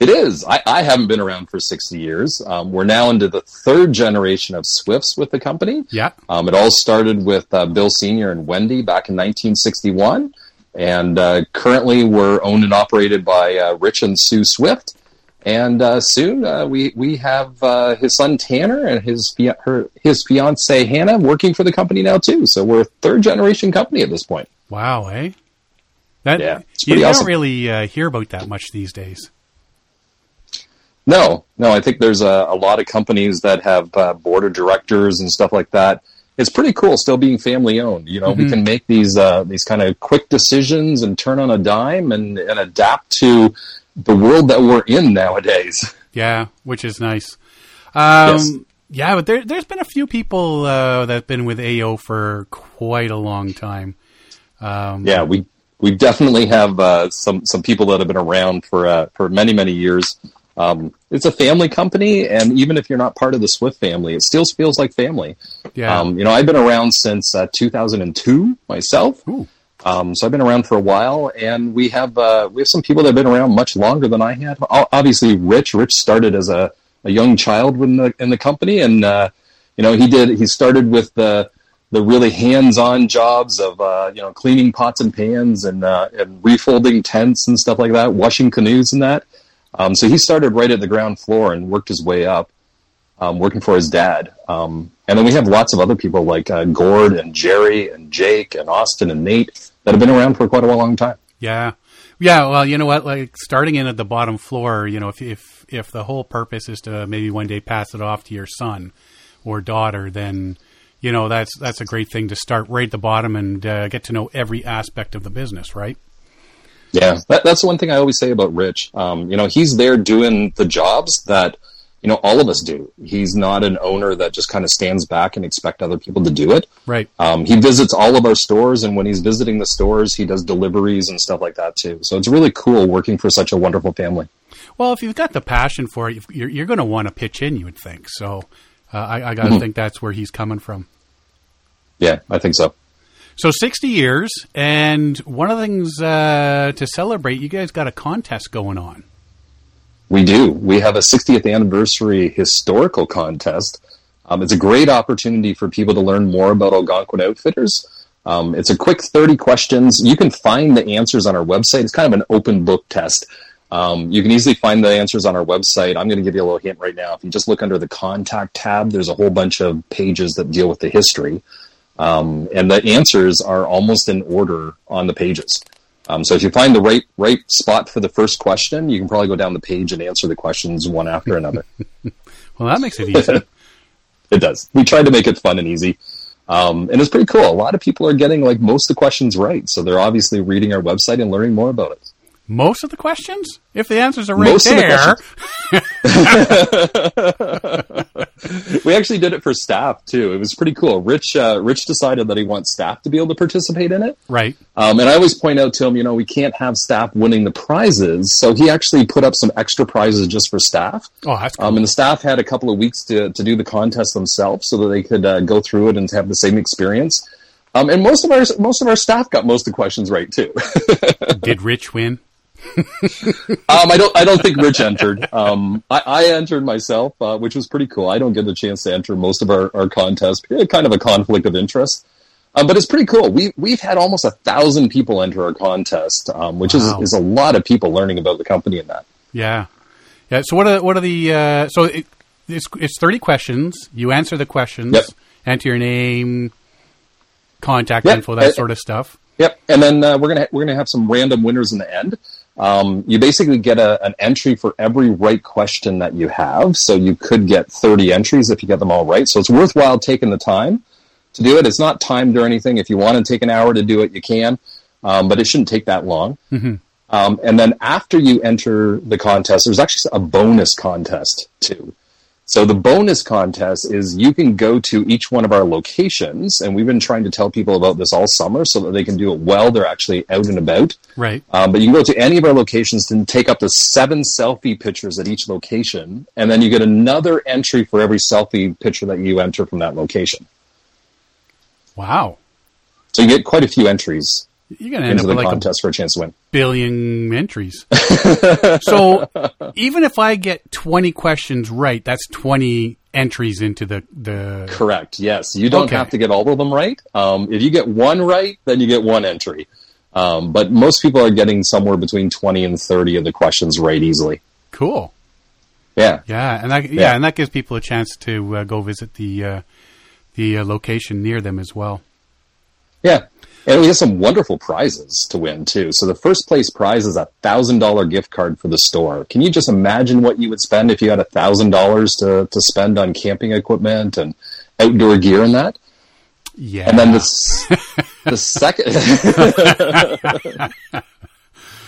It is. I, I haven't been around for 60 years. Um, we're now into the third generation of Swifts with the company. Yeah. Um, it all started with uh, Bill Sr. and Wendy back in 1961. And uh, currently we're owned and operated by uh, Rich and Sue Swift. And uh, soon uh, we, we have uh, his son Tanner and his, fia- her, his fiance Hannah working for the company now, too. So we're a third generation company at this point. Wow, eh? That, Yeah, you pretty don't really uh, hear about that much these days. No, no. I think there's a, a lot of companies that have uh, board of directors and stuff like that. It's pretty cool, still being family owned. You know, we can make these uh, these kind of quick decisions and turn on a dime and, and adapt to the world that we're in nowadays. Yeah, which is nice. Um, Yes. Yeah, but there, there's been a few people uh, that have been with AO for quite a long time. Um, Yeah, we we definitely have uh, some some people that have been around for uh, for many many years. Um, it's a family company, and even if you're not part of the Swift family, it still feels like family. yeah. Um, you know, I've been around since uh, 2002 myself. Um, so I've been around for a while, and we have uh, we have some people that have been around much longer than I have. Obviously, Rich. Rich started as a, a young child in the in the company, and uh, you know he did. He started with the the really hands-on jobs of uh, you know cleaning pots and pans and uh, and refolding tents and stuff like that, washing canoes and that. Um, so he started right at the ground floor and worked his way up um, working for his dad. Um, and then we have lots of other people like uh, Gord and Jerry and Jake and Austin and Nate that have been around for quite a long time. Yeah, yeah. Well, you know what? Like starting in at the bottom floor, you know, if if if the whole purpose is to maybe one day pass it off to your son or daughter, then you know that's that's a great thing to start right at the bottom and uh, get to know every aspect of the business, right? Yeah, that, that's the one thing I always say about Rich. Um, you know, he's there doing the jobs that you know all of us do. He's not an owner that just kind of stands back and expect other people to do it. Right. Um, he visits all of our stores, and when he's visiting the stores, he does deliveries and stuff like that too. So it's really cool working for such a wonderful family. Well, if you've got the passion for it, you're, you're going to want to pitch in. You would think so. Uh, I, I got to think that's where he's coming from. Yeah, I think so. So 60 years, and one of the things uh, to celebrate, you guys got a contest going on. We do. We have a 60th anniversary historical contest. Um, it's a great opportunity for people to learn more about Algonquin Outfitters. Um, it's a quick 30 questions. You can find the answers on our website. It's kind of an open book test. Um, you can easily find the answers on our website. I'm going to give you a little hint right now. If you just look under the contact tab, there's a whole bunch of pages that deal with the history. Um, and the answers are almost in order on the pages. Um, so if you find the right right spot for the first question, you can probably go down the page and answer the questions one after another. Well, that makes it easy. it does. We tried to make it fun and easy. Um, and it's pretty cool. A lot of people are getting like most of the questions right, so they're obviously reading our website and learning more about it. Most of the questions, if the answers are right Most of the there, We actually did it for staff too. It was pretty cool. Rich uh, Rich decided that he wants staff to be able to participate in it. right? Um, and I always point out to him, you know, we can't have staff winning the prizes. So he actually put up some extra prizes just for staff. Oh, that's cool. Um, and the staff had a couple of weeks to, to do the contest themselves so that they could uh, go through it and have the same experience. Um, and most of our most of our staff got most of the questions right too. Did Rich win? um, I don't. I don't think Rich entered. Um, I, I entered myself, uh, which was pretty cool. I don't get the chance to enter most of our, our contests. Kind of a conflict of interest, um, but it's pretty cool. We we've had almost a thousand people enter our contest, um, which Wow. is is a lot of people learning about the company in that. Yeah, yeah. So what are what are the uh, so it, it's it's thirty questions. You answer the questions, Yep. enter your name, contact Yep. info, that Uh, sort of stuff. Yep, and then uh, we're gonna we're gonna have some random winners in the end. Um, you basically get a, an entry for every right question that you have, so you could get thirty entries if you get them all right. So it's worthwhile taking the time to do it. It's not timed or anything. If you want to take an hour to do it, you can, um, but it shouldn't take that long. Um, and then after you enter the contest, there's actually a bonus contest too. So the bonus contest is you can go to each one of our locations, and we've been trying to tell people about this all summer so that they can do it while they're actually out and about. Right. Um, but you can go to any of our locations and take up to seven selfie pictures at each location, and then you get another entry for every selfie picture that you enter from that location. Wow. So you get quite a few entries You're gonna end into up with like a contest for a chance to win. billion entries. so even if I get twenty questions right, that's twenty entries into the the. Correct. Yes, you don't Okay. have to get all of them right. Um, if you get one right, then you get one entry. Um, but most people are getting somewhere between twenty and thirty of the questions right easily. Cool. Yeah. Yeah, and that yeah, Yeah. and that gives people a chance to uh, go visit the uh, the uh, location near them as well. Yeah. And we have some wonderful prizes to win too. So the first place prize is a thousand dollar gift card for the store. Can you just imagine what you would spend if you had a thousand dollars to to spend on camping equipment and outdoor gear and that? Yeah, And then the the second,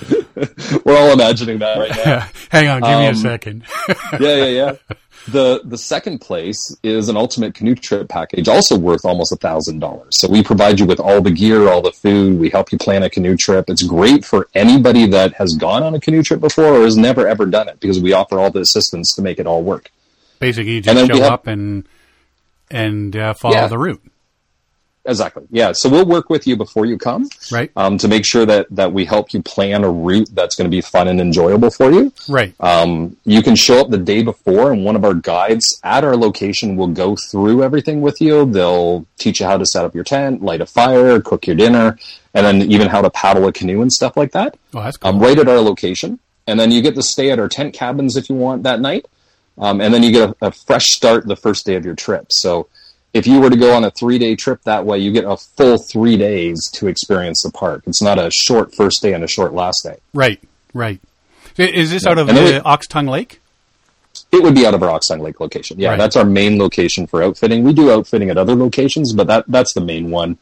we're all imagining that right now. hang on, give me a Um, second. yeah, yeah, yeah. The the second place is an ultimate canoe trip package, also worth almost a thousand dollars. So we provide you with all the gear, all the food. We help you plan a canoe trip. It's great for anybody that has gone on a canoe trip before or has never ever done it because we offer all the assistance to make it all work. Basically, you and just show have- up and and uh, follow Yeah. the route, Exactly. Yeah. So we'll work with you before you come right? um, to make sure that that we help you plan a route that's going to be fun and enjoyable for you. right. Um, you can show up the day before, and one of our guides at our location will go through everything with you. They'll teach you how to set up your tent, light a fire, cook your dinner, and then even how to paddle a canoe and stuff like that. oh, that's cool. Um, right at our location, and then you get to stay at our tent cabins if you want that night, um, and then you get a, a fresh start the first day of your trip. So. If you were to go on a three day trip that way, you get a full three days to experience the park. It's not a short first day and a short last day. right, right. Is this out of And the Oxtongue Lake? It would be out of our Oxtongue Lake location. Yeah, Right. that's our main location for outfitting. We do outfitting at other locations, but that that's the main one,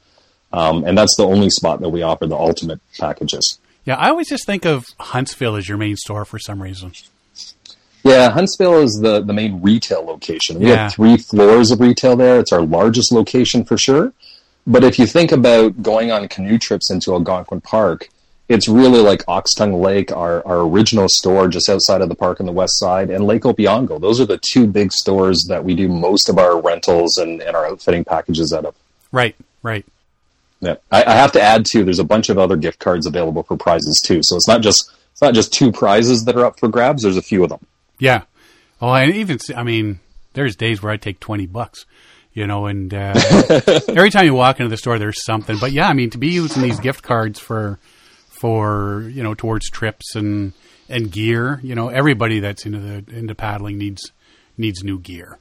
um, and that's the only spot that we offer the ultimate packages. Yeah, I always just think of Huntsville as your main store for some reason. Yeah, Huntsville is the the main retail location. We Yeah. have three floors of retail there. It's our largest location for sure. But if you think about going on canoe trips into Algonquin Park, it's really like Oxtongue Lake, our, our original store just outside of the park on the west side, and Lake Opeongo. Those are the two big stores that we do most of our rentals and, and our outfitting packages out of. Right, right. Yeah, I, I have to add too. There's a bunch of other gift cards available for prizes too. So it's not just it's not just two prizes that are up for grabs. There's a few of them. Yeah. Oh, and even I mean, there's days where I take twenty bucks, you know, and uh, every time you walk into the store, there's something. But yeah, I mean, to be using these gift cards for for you know towards trips and and gear, you know, everybody that's into the into paddling needs needs new gear.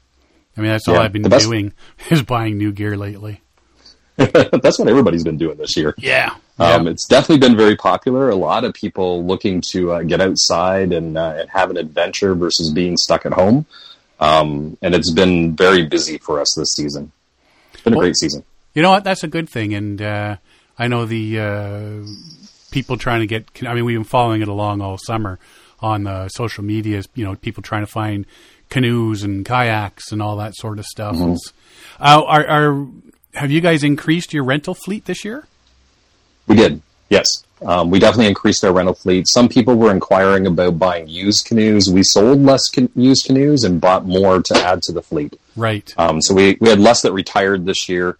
I mean, that's all I've been doing is buying new gear lately. That's what everybody's been doing this year. Yeah. Um, It's definitely been very popular. A lot of people looking to uh, get outside and, uh, and have an adventure versus being stuck at home. Um, and it's been very busy for us this season. It's been a great season. You know what? That's a good thing, and uh, I know the uh, people trying to get. I mean, we've been following it along all summer on the social media. You know, people trying to find canoes and kayaks and all that sort of stuff. It's- Uh, are, are have you guys increased your rental fleet this year? We did, yes. Um, we definitely increased our rental fleet. Some people were inquiring about buying used canoes. We sold less can- used canoes and bought more to add to the fleet. Right. Um, so we, we had less that retired this year,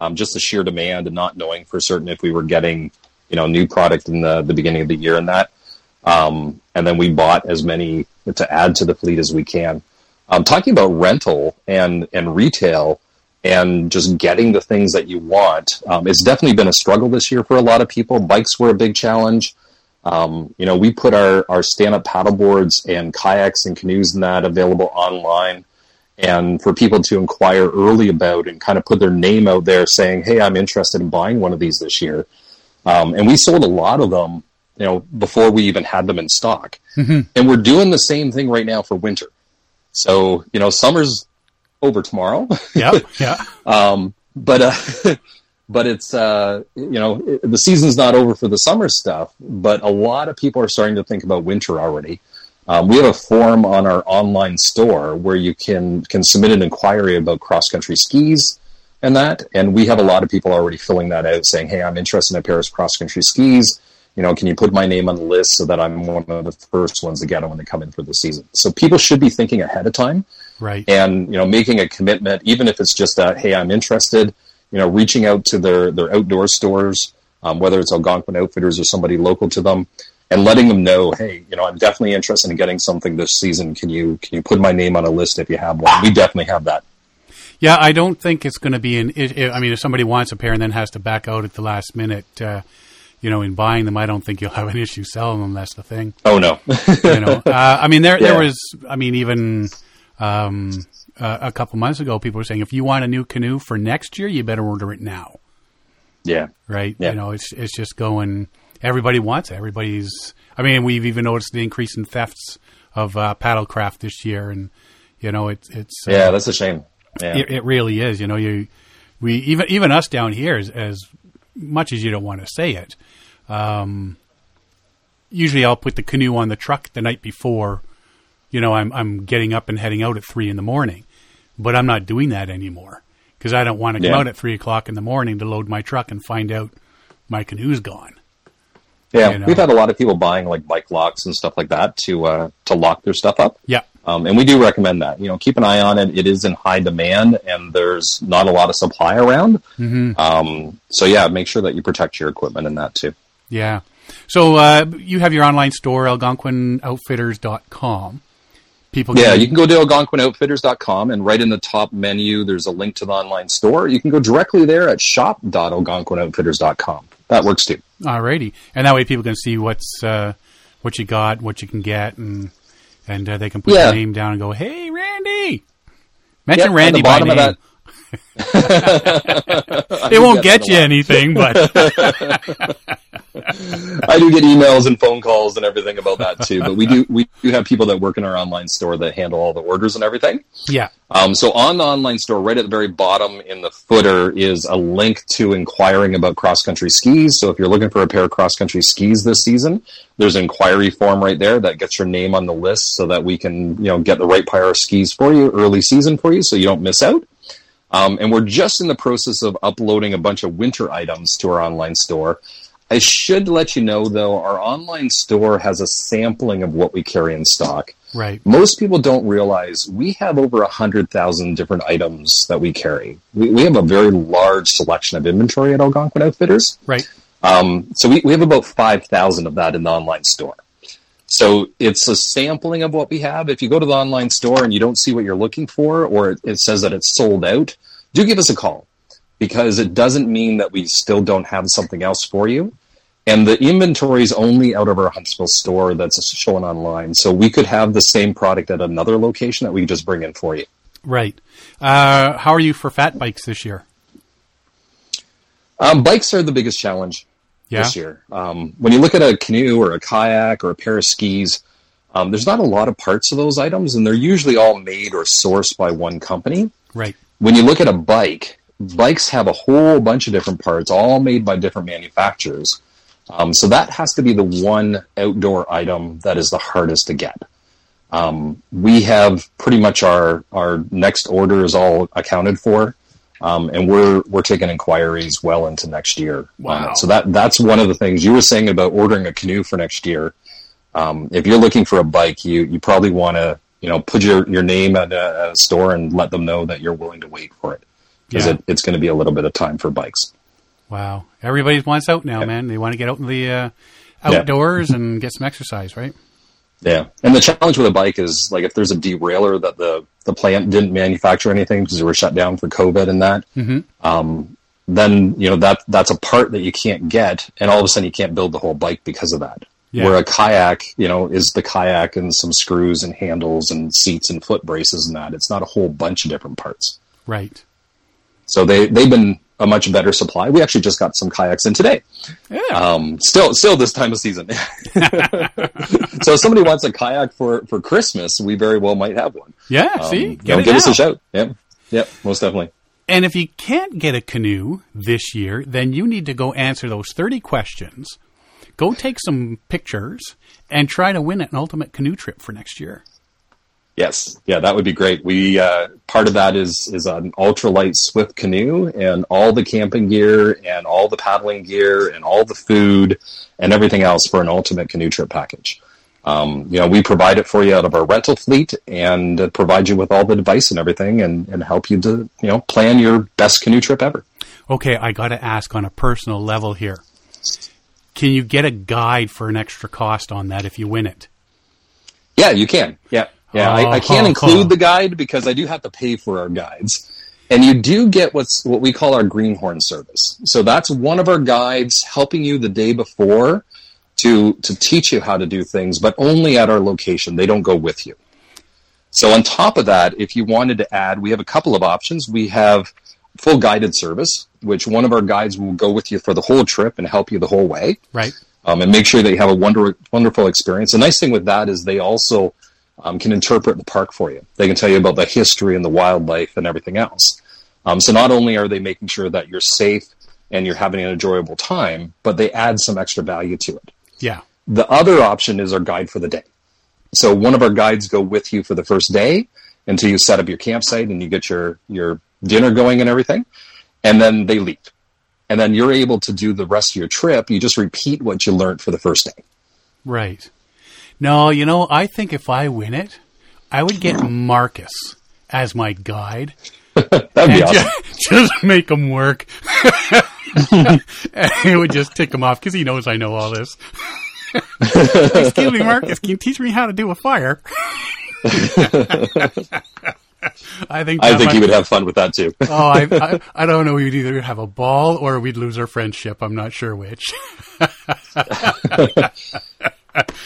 um, just the sheer demand and not knowing for certain if we were getting, you know, new product in the, the beginning of the year and that. Um, and then we bought as many to add to the fleet as we can. Um, talking about rental and, and retail and just getting the things that you want, um, it's definitely been a struggle this year for a lot of people. Bikes were a big challenge. Um, you know, we put our, our stand up paddle boards and kayaks and canoes and that available online. And for people to inquire early about and kind of put their name out there saying, Hey, I'm interested in buying one of these this year. Um, and we sold a lot of them, you know, before we even had them in stock. Mm-hmm. And we're doing the same thing right now for winter. So, you know, summer's over tomorrow. Yeah. Yeah. um, but, uh, but it's uh, you know the season's not over for the summer stuff but a lot of people are starting to think about winter already um, we have a form on our online store where you can can submit an inquiry about cross country skis and that and we have a lot of people already filling that out saying hey i'm interested in a pair of cross country skis you know can you put my name on the list so that i'm one of the first ones to get them when they come in for the season so people should be thinking ahead of time right and you know making a commitment even if it's just a hey i'm interested you know, reaching out to their, their outdoor stores, um, whether it's Algonquin Outfitters or somebody local to them, and letting them know, hey, you know, I'm definitely interested in getting something this season. Can you can you put my name on a list if you have one? We definitely have that. Yeah, I don't think it's going to be an. It, it, I mean, if somebody wants a pair and then has to back out at the last minute, uh, you know, in buying them, I don't think you'll have an issue selling them. That's the thing. Oh no. you know, uh, I mean, there yeah. there was. I mean, even um, uh, a couple months ago, people were saying if you want a new canoe for next year, you better order it now. Yeah. Right. Yeah. You know, it's it's just going. Everybody wants it. Everybody's. I mean, we've even noticed the increase in thefts of uh, paddlecraft this year, and you know, it's it's. Uh, yeah, that's a shame. Yeah. It, it, really is. You know, you we even even us down here, as, as much as you don't want to say it, um, usually I'll put the canoe on the truck the night before you know, I'm I'm getting up and heading out at three in the morning, but I'm not doing that anymore because I don't want to come yeah. out at three o'clock in the morning to load my truck and find out my canoe's gone. Yeah, you know? we've had a lot of people buying like bike locks and stuff like that to uh, to lock their stuff up. Yeah, um, and we do recommend that. You know, keep an eye on it. It is in high demand, and there's not a lot of supply around. Mm-hmm. Um, so yeah, make sure that you protect your equipment in that too. Yeah. So uh, you have your online store, algonquinoutfitters.com. People yeah, you can go to algonquinoutfitters.com and right in the top menu, there's a link to the online store. You can go directly there at shop.algonquinoutfitters.com. That works too. Alrighty. And that way people can see what's, uh, what you got, what you can get, and, and uh, they can put yeah. your name down and go, hey, Randy! Mention yep, Randy by name. It won't get you anything, but I do get emails and phone calls and everything about that too. But we do we do have people that work in our online store that handle all the orders and everything. Yeah. Um, so on the online store, right at the very bottom in the footer is a link to inquiring about cross country skis. So if you're looking for a pair of cross country skis this season, there's an inquiry form right there that gets your name on the list so that we can you know get the right pair of skis for you early season for you so you don't miss out. Um, and we're just in the process of uploading a bunch of winter items to our online store. I should let you know, though, our online store has a sampling of what we carry in stock. Right. Most people don't realize we have over 100,000 different items that we carry. We, we, have a very large selection of inventory at Algonquin Outfitters. Right. Um, so we, we have about 5,000 of that in the online store. So it's a sampling of what we have. If you go to the online store and you don't see what you're looking for, or it, says that it's sold out, do give us a call because it doesn't mean that we still don't have something else for you. And the inventory is only out of our Huntsville store that's showing online. So we could have the same product at another location that we just bring in for you. Right. Uh, how are you for fat bikes this year? Um, bikes are the biggest challenge yeah. this year. Um, when you look at a canoe or a kayak or a pair of skis, um, there's not a lot of parts of those items, and they're usually all made or sourced by one company. Right when you look at a bike, bikes have a whole bunch of different parts, all made by different manufacturers. Um, so that has to be the one outdoor item that is the hardest to get. Um, we have pretty much our our next order is all accounted for, um, and we're we're taking inquiries well into next year. Wow! so that that's one of the things you were saying about ordering a canoe for next year. Um, if you're looking for a bike, you you probably want to you know, put your, your name at a, a store and let them know that you're willing to wait for it because yeah. it, it's going to be a little bit of time for bikes. Wow. Everybody wants out now, yeah. man. They want to get out in the uh, outdoors and get some exercise, right? Yeah, and the challenge with a bike is like if there's a derailleur that the the plant didn't manufacture anything because they were shut down for COVID and that, um, then you know that that's a part that you can't get, and all of a sudden you can't build the whole bike because of that. Yeah. Where a kayak, you know, is the kayak and some screws and handles and seats and foot braces and that. It's not a whole bunch of different parts. Right. So they they've been a much better supply. We actually just got some kayaks in today. Yeah. Um, still, still this time of season. so if somebody wants a kayak for, for Christmas, we very well might have one. yeah. Um, see, you know, give us a shout. Yep. Yep. Most definitely. And if you can't get a canoe this year, then you need to go answer those 30 questions. Go take some pictures and try to win an ultimate canoe trip for next year. Yes. Yeah, that would be great. We, uh, part of that is, is an ultralight Swift canoe and all the camping gear and all the paddling gear and all the food and everything else for an ultimate canoe trip package. Um, you know, we provide it for you out of our rental fleet and provide you with all the device and everything and, and help you to, you know, plan your best canoe trip ever. Okay, I got to ask on a personal level here. Can you get a guide for an extra cost on that if you win it? Yeah, you can. Yeah. Yeah. I, I can't Oh. include the guide because I do have to pay for our guides. And you do get what's what we call our greenhorn service. So that's one of our guides helping you the day before to to teach you how to do things, but only at our location. They don't go with you. So on top of that, if you wanted to add, we have a couple of options. We have full guided service, which one of our guides will go with you for the whole trip and help you the whole way Right. um, and make sure that you have a wonder, wonderful experience. The nice thing with that is they also um, can interpret the park for you. They can tell you about the history and the wildlife and everything else. Um, so not only are they making sure that you're safe and you're having an enjoyable time, but they add some extra value to it. Yeah. The other option is our guide for the day. So one of our guides go with you for the first day until you set up your campsite and you get your your dinner going and everything, and then they leave. And then you're able to do the rest of your trip. You just repeat what you learned for the first day. Right. No, you know, I think if I win it, I would get Marcus as my guide. That'd be awesome. ju- just make him work. it would just tick him off because he knows I know all this. Excuse me, Marcus, can you teach me how to do a fire? I think I think might- he would have fun with that too. Oh, I, I, I don't know. We'd either have a ball or we'd lose our friendship. I'm not sure which.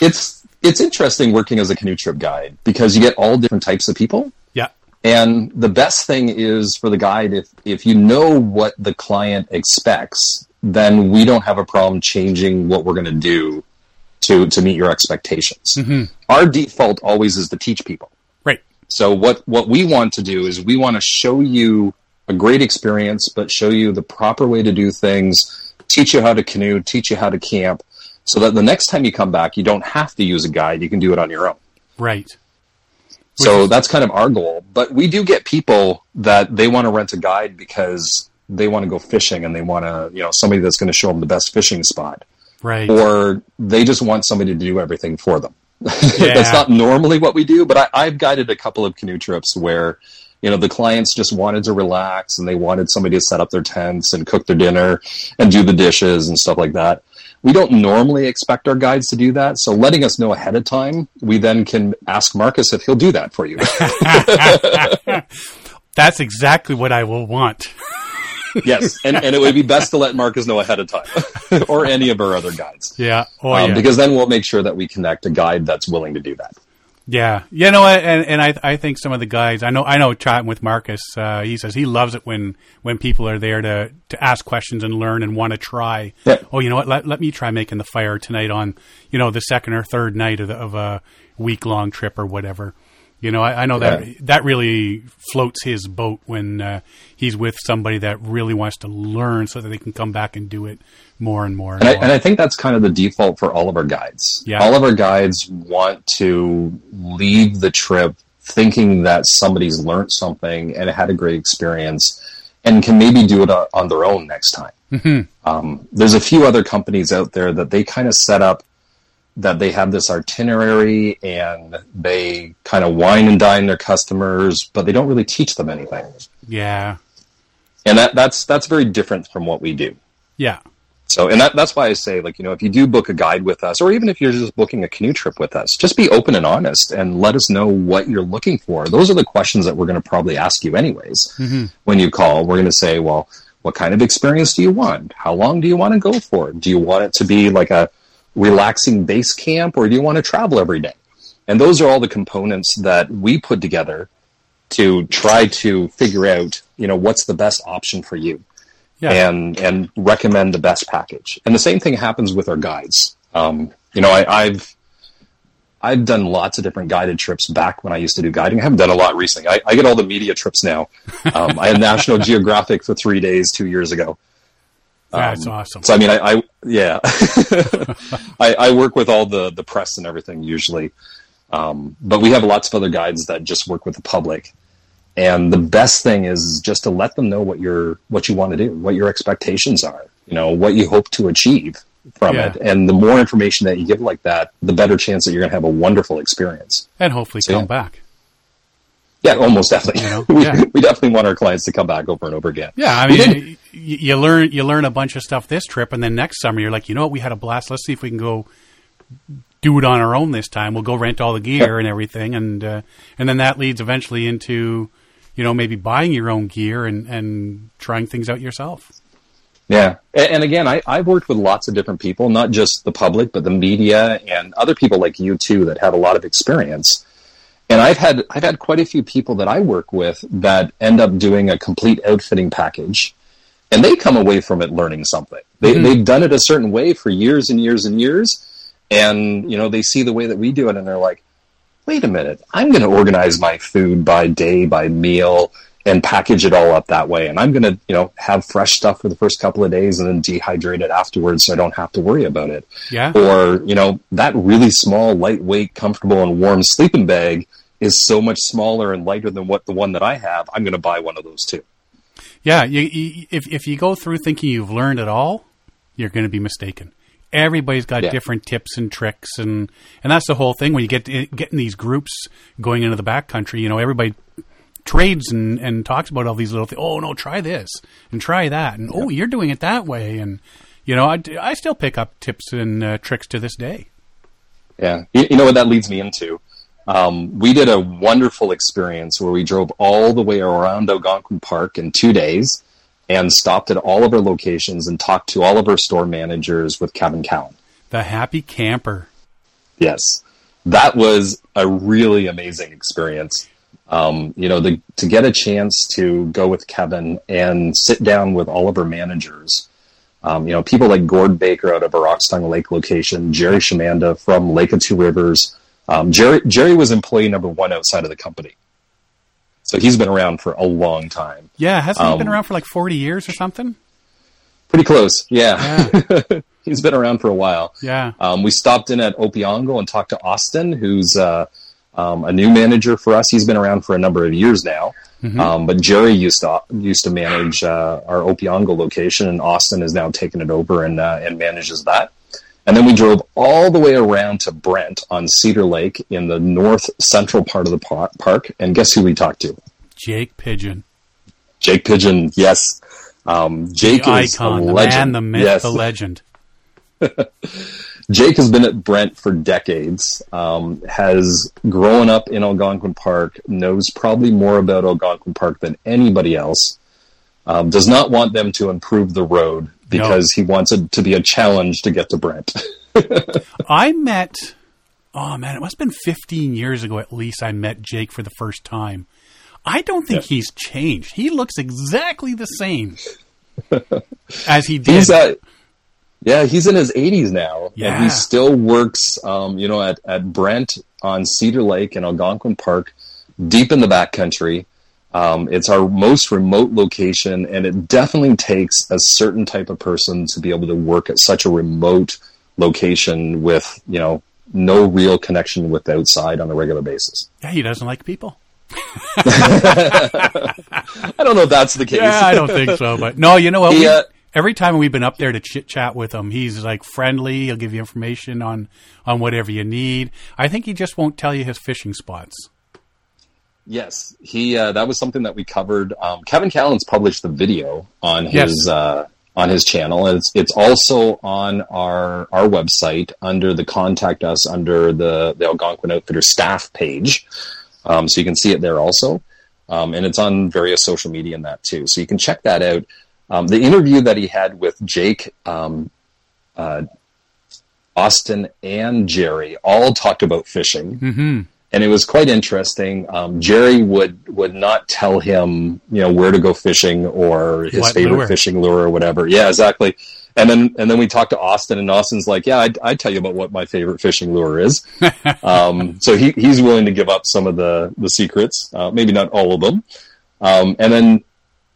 it's it's interesting working as a canoe trip guide because you get all different types of people. yeah. And the best thing is for the guide if if you know what the client expects, then we don't have a problem changing what we're going to do to to meet your expectations. Mm-hmm. Our default always is to teach people. Right. So what what we want to do is we want to show you a great experience, but show you the proper way to do things, teach you how to canoe, teach you how to camp, so that the next time you come back, you don't have to use a guide. You can do it on your own. Right. So that's kind of our goal. But we do get people that they want to rent a guide because they want to go fishing and they want to, you know, somebody that's going to show them the best fishing spot, Right. or they just want somebody to do everything for them. Yeah. that's not normally what we do, but I, I've guided a couple of canoe trips where, you know, the clients just wanted to relax and they wanted somebody to set up their tents and cook their dinner and do the dishes and stuff like that. We don't normally expect our guides to do that, so letting us know ahead of time, we then can ask Marcus if he'll do that for you. That's exactly what I will want. yes, and, and it would be best to let Marcus know ahead of time, or any of our other guides, Yeah. Oh, um, yeah. because then we'll make sure that we connect a guide that's willing to do that. Yeah, you know, and and I I think some of the guys I know I know chatting with Marcus, uh, he says he loves it when when people are there to to ask questions and learn and want to try. Yeah. Oh, you know what? Let let me try making the fire tonight on you know the second or third night of the, of a week long trip or whatever. You know, I, I know that that really floats his boat when uh, he's with somebody that really wants to learn, so that they can come back and do it more and more. And, And I, more. and I think that's kind of the default for all of our guides. Yeah. All of our guides want to leave the trip thinking that somebody's learned something and had a great experience and can maybe do it on on their own next time. Mm-hmm. Um, there's a few other companies out there that they kind of set up that they have this itinerary and they kind of wine and dine their customers, but they don't really teach them anything. yeah, And that, that's that's very different from what we do. yeah, So, and that, that's why I say, like, you know, if you do book a guide with us, or even if you're just booking a canoe trip with us, just be open and honest and let us know what you're looking for. Those are the questions that we're going to probably ask you anyways. Mm-hmm. When you call, we're going to say, well, what kind of experience do you want? How long do you want to go for? Do you want it to be like a relaxing base camp or do you want to travel every day? And those are all the components that we put together to try to figure out, you know, what's the best option for you Yeah. and and recommend the best package. And the same thing happens with our guides. Um, you know, I, I've I've done lots of different guided trips back when I used to do guiding. I haven't done a lot recently. I, I get all the media trips now. Um, I had National Geographic for three days two years ago. That's Um, awesome. So I mean, I, I yeah, I, I work with all the the press and everything usually, um, but we have lots of other guides that just work with the public. And the best thing is just to let them know what you're what you want to do, what your expectations are, you know, what you hope to achieve from Yeah. it. And the more information that you give like that, the better chance that you're going to have a wonderful experience. and hopefully So, come yeah. back. Yeah, almost definitely. You know, we, yeah. we definitely want our clients to come back over and over again. Yeah, I mean, you learn you learn a bunch of stuff this trip, and then next summer you're like, you know what, we had a blast. Let's see if we can go do it on our own this time. We'll go rent all the gear and everything, and uh, and then that leads eventually into, you know, maybe buying your own gear and and trying things out yourself. Yeah. And, again, I, I've worked with lots of different people, not just the public, but the media and other people like you too that have a lot of experience. And I've had I've had quite a few people that I work with that end up doing a complete outfitting package and they come away from it learning something. They mm-hmm. they've done it a certain way for years and years and years. And, you know, they see the way that we do it and they're like, wait a minute, I'm going to organize my food by day, by meal, and package it all up that way. And I'm going to, you know, have fresh stuff for the first couple of days and then dehydrate it afterwards so I don't have to worry about it. Yeah, Or, you know, that really small, lightweight, comfortable, and warm sleeping bag is so much smaller and lighter than what the one that I have. I'm going to buy one of those too. yeah. You, you, if if you go through thinking you've learned it all, you're going to be mistaken. Everybody's got Yeah. different tips and tricks, and and that's the whole thing. When you get getting these groups going into the backcountry, you know, everybody trades and, and talks about all these little things. Oh no, try this and try that, and oh, you're doing it that way, and you know, I, I still pick up tips and uh, tricks to this day. Yeah. You, you know what that leads me into? Um, we did a wonderful experience where we drove all the way around Algonquin Park in two days and stopped at all of our locations and talked to all of our store managers with Kevin Callan. The happy camper. Yes. That was a really amazing experience. Um, you know, the, to get a chance to go with Kevin and sit down with all of our managers. Um, you know, people like Gord Baker out of our Oxtongue Lake location, Jerry Shamanda from Lake of Two Rivers. Um, Jerry, Jerry was employee number one outside of the company. So he's been around for a long time. Yeah, hasn't he been Um, around for like forty years or something? Pretty close. Yeah. he's been around for a while. Yeah, Um, we stopped in at Opeongo and talked to Austin, who's uh, um, a new manager for us. He's been around for a number of years now. Um, but Jerry used to used to manage uh, our Opeongo location, and Austin has now taken it over and uh, and manages that. And then we drove all the way around to Brent on Cedar Lake in the north central part of the park. And guess who we talked to? Jake Pigeon, Jake Pigeon. Yes, um, Jake the is icon, the legend. man, the myth, Yes. the legend. Jake has been at Brent for decades, um, has grown up in Algonquin Park, knows probably more about Algonquin Park than anybody else, um, does not want them to improve the road because he wants it to be a challenge to get to Brent. I met, oh man, it must have been 15 years ago at least. I met Jake for the first time. I don't think he's changed. He looks exactly the same as he did. he's at, yeah, he's in his 80s now, and he still works, um, you know, at, at Brent on Cedar Lake in Algonquin Park, deep in the backcountry. Um, it's our most remote location, and it definitely takes a certain type of person to be able to work at such a remote location with, you know, no real connection with the outside on a regular basis. yeah, he doesn't like people. I don't know if that's the case. Yeah, I don't think so. But no, you know what? We- uh, every time we've been up there to chit chat with him, he's like friendly. He'll give you information on on whatever you need. I think he just won't tell you his fishing spots. Yes, he. Uh, that was something that we covered. Um, Kevin Callens published the video on his Yes. uh, on his channel, and it's it's also on our our website under the contact us under the the Algonquin Outfitter staff page, um, so you can see it there also, um, and it's on various social media and that too, so you can check that out. Um, the interview that he had with Jake, um, uh, Austin, and Jerry all talked about fishing. Mm-hmm. And it was quite interesting. Um, Jerry would would not tell him, you know, where to go fishing or his What favorite lure. fishing lure or whatever. Yeah, exactly. And then and then we talked to Austin, and Austin's like, "Yeah, I'd, I'd tell you about what my favorite fishing lure is." um, so he he's willing to give up some of the the secrets, uh, maybe not all of them. Um, and then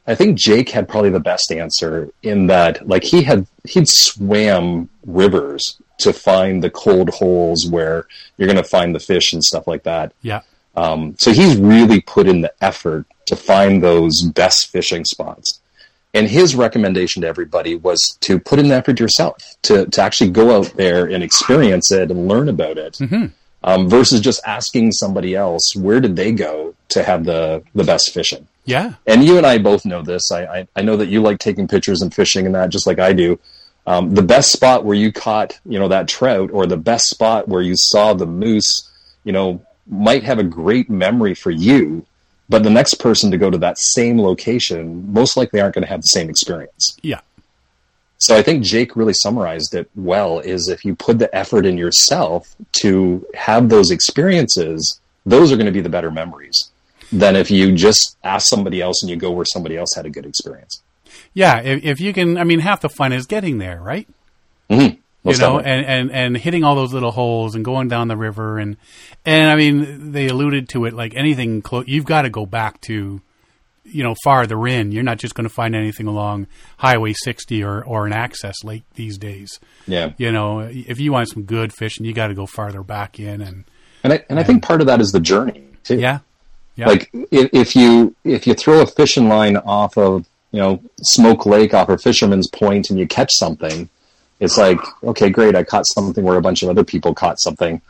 I think Jake had probably the best answer in that, like he had he'd swam rivers to find the cold holes where you're going to find the fish and stuff like that. Yeah. Um, so he's really put in the effort to find those best fishing spots. And his recommendation to everybody was to put in the effort yourself, to, to actually go out there and experience it and learn about it, um, versus just asking somebody else where did they go to have the, the best fishing. Yeah. And you and I both know this. I, I, I know that you like taking pictures and fishing and that just like I do. Um, the best spot where you caught, you know, that trout or the best spot where you saw the moose, you know, might have a great memory for you, but the next person to go to that same location most likely aren't going to have the same experience. Yeah. So I think Jake really summarized it well is if you put the effort in yourself to have those experiences, those are going to be the better memories than if you just ask somebody else and you go where somebody else had a good experience. Yeah. If, if you can, I mean, half the fun is getting there, right? Mm-hmm. you know, and, and, and hitting all those little holes and going down the river and, and I mean, they alluded to it like anything close, you've got to go back to, you know, farther in. You're not just going to find anything along Highway 60 or, or an access lake these days. yeah. You know, if you want some good fishing, you got to go farther back in and, And I, and I think part of that is the journey too. yeah. Yeah. Like if, if you if you throw a fishing line off of you know Smoke Lake off of Fisherman's Point and you catch something, it's like okay, great, I caught something where a bunch of other people caught something.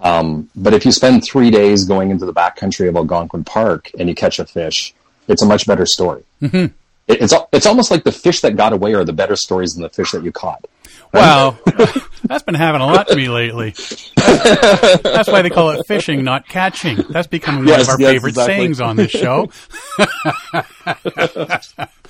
Um, but if you spend three days going into the backcountry of Algonquin Park and you catch a fish, it's a much better story. Mm-hmm. It, it's it's almost like the fish that got away are the better stories than the fish that you caught. Well, that's been happening a lot to me lately. That's, that's why they call it fishing, not catching. That's becoming one Yes, of our yes, favorite exactly. sayings on this show.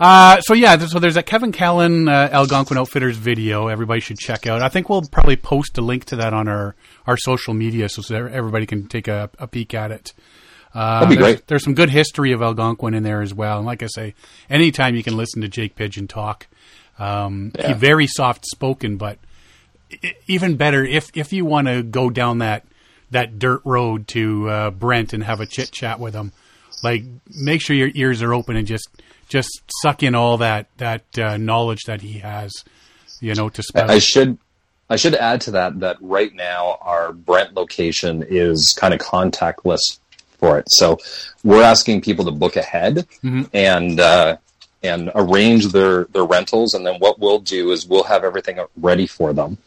uh, so yeah, so there's that Kevin Callan uh, Algonquin Outfitters video. Everybody should check out. I think we'll probably post a link to that on our, our social media so that everybody can take a, a peek at it. Uh, That'd be there's, great. There's some good history of Algonquin in there as well. And like I say, anytime you can listen to Jake Pigeon talk, um, Yeah. very soft spoken, but even better if if you want to go down that that dirt road to uh, Brent and have a chit chat with him, like make sure your ears are open and just just suck in all that that uh, knowledge that he has, you know, to. I should I should add to that that right now our Brent location is kind of contactless for it. So we're asking people to book ahead and uh, and arrange their their rentals, and then what we'll do is we'll have everything ready for them.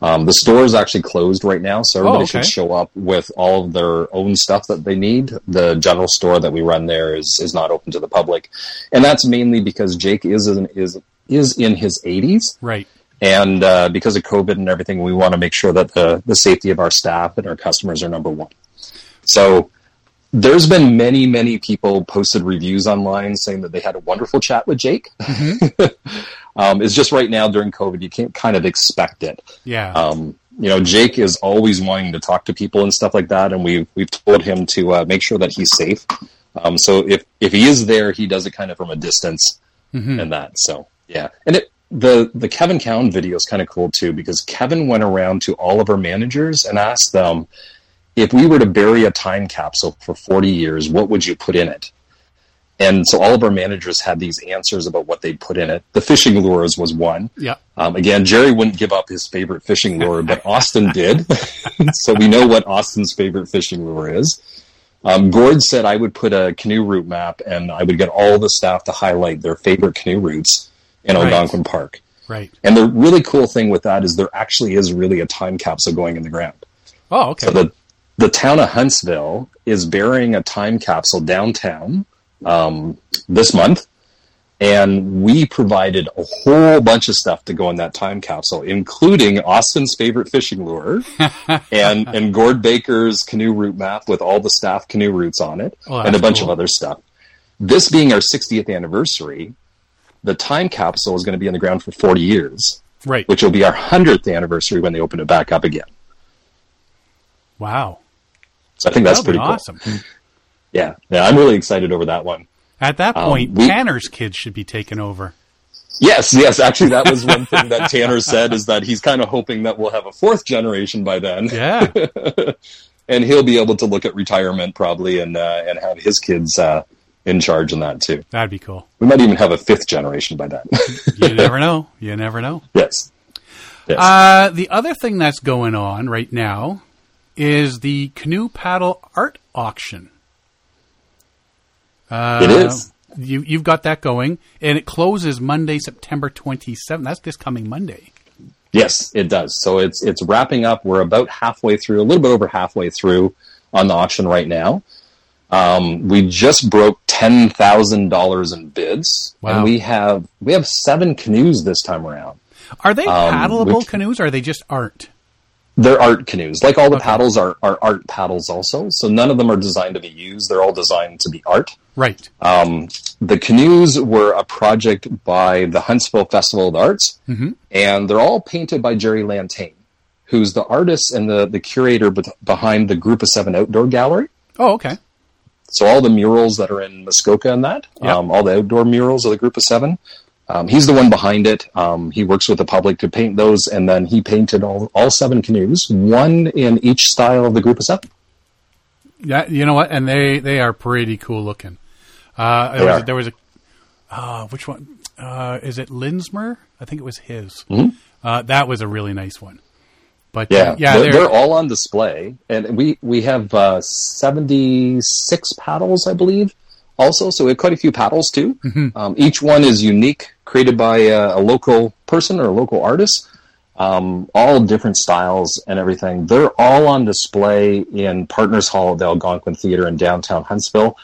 Um, the store is actually closed right now, so everybody okay. should show up with all of their own stuff that they need. The general store that we run there is is not open to the public, and that's mainly because Jake is in, is is in his 80s right. and uh, because of COVID and everything, we want to make sure that the the safety of our staff and our customers are number one. So there's been many many people posted reviews online saying that they had a wonderful chat with Jake. um, it's just right now during COVID, you can't kind of expect it. Yeah. Um, you know, Jake is always wanting to talk to people and stuff like that, and we've we've told him to uh, make sure that he's safe. Um, so if if he is there, he does it kind of from a distance and that. So yeah, and it the the Kevin Callan video is kind of cool too because Kevin went around to all of our managers and asked them if we were to bury a time capsule for 40 years, what would you put in it? And so all of our managers had these answers about what they'd put in it. The fishing lures was one. yeah. Um, again, Jerry wouldn't give up his favorite fishing lure, but Austin did. so we know what Austin's favorite fishing lure is. Um, Gord said I would put a canoe route map and I would get all the staff to highlight their favorite canoe routes in Right. Algonquin Park. Right. And the really cool thing with that is there actually is really a time capsule going in the ground. Oh, okay. So the the town of Huntsville is burying a time capsule downtown um, this month, And we provided a whole bunch of stuff to go in that time capsule, including Austin's favorite fishing lure and, and Gord Baker's canoe route map with all the staff canoe routes on it Oh, and a bunch cool. of other stuff. This being our 60th anniversary, the time capsule is going to be on the ground for 40 years, Right. which will be our 100th anniversary when they open it back up again. Wow. So I think that's That'll pretty cool. awesome. Yeah, yeah, I'm really excited over that one. At that Um, point, we- Tanner's kids should be taken over. Yes, yes. Actually, that was one thing that Tanner said is that he's kind of hoping that we'll have a fourth generation by then, Yeah. and he'll be able to look at retirement probably and uh, and have his kids uh, in charge in that too. That'd be cool. We might even have a fifth generation by then. You never know. You never know. yes. Yes. Uh, the other thing that's going on right now is the canoe paddle art auction. Uh, It is. You you've got that going, and it closes Monday, September twenty seventh. That's this coming Monday. Yes, it does. So it's it's wrapping up. We're about halfway through, a little bit over halfway through on the auction right now. Um, we just broke ten thousand dollars in bids, Wow. and we have we have seven canoes this time around. Are they Um, paddleable which- canoes, or are they just art? They're art canoes. Like all the Okay. paddles are, are art paddles also. So none of them are designed to be used. They're all designed to be art. Right. Um, the canoes were a project by the Huntsville Festival of the Arts, Mhm. and they're all painted by Jerry Lantain, who's the artist and the, the curator be- behind the Group of Seven Outdoor Gallery. Oh, okay. So all the murals that are in Muskoka and that, Yep. um, all the outdoor murals of the Group of Seven, um, he's the one behind it. Um, he works with the public to paint those, and then he painted all, all seven canoes, one in each style of the Group of Seven. Yeah, you know what? And they they are pretty cool looking. Uh, there, was, there was a uh, which one? Uh, is it Lismer? I think it was his. Mhm. Uh, that was a really nice one. But Yeah, yeah, they're, they're, they're all on display, and we we have uh, seventy six paddles, I believe, also. So we have quite a few paddles too. Mm-hmm. Um, each one is unique, created by a, a local person or a local artist. Um, all different styles and everything. They're all on display in Partners Hall at the Algonquin Theater in downtown Huntsville.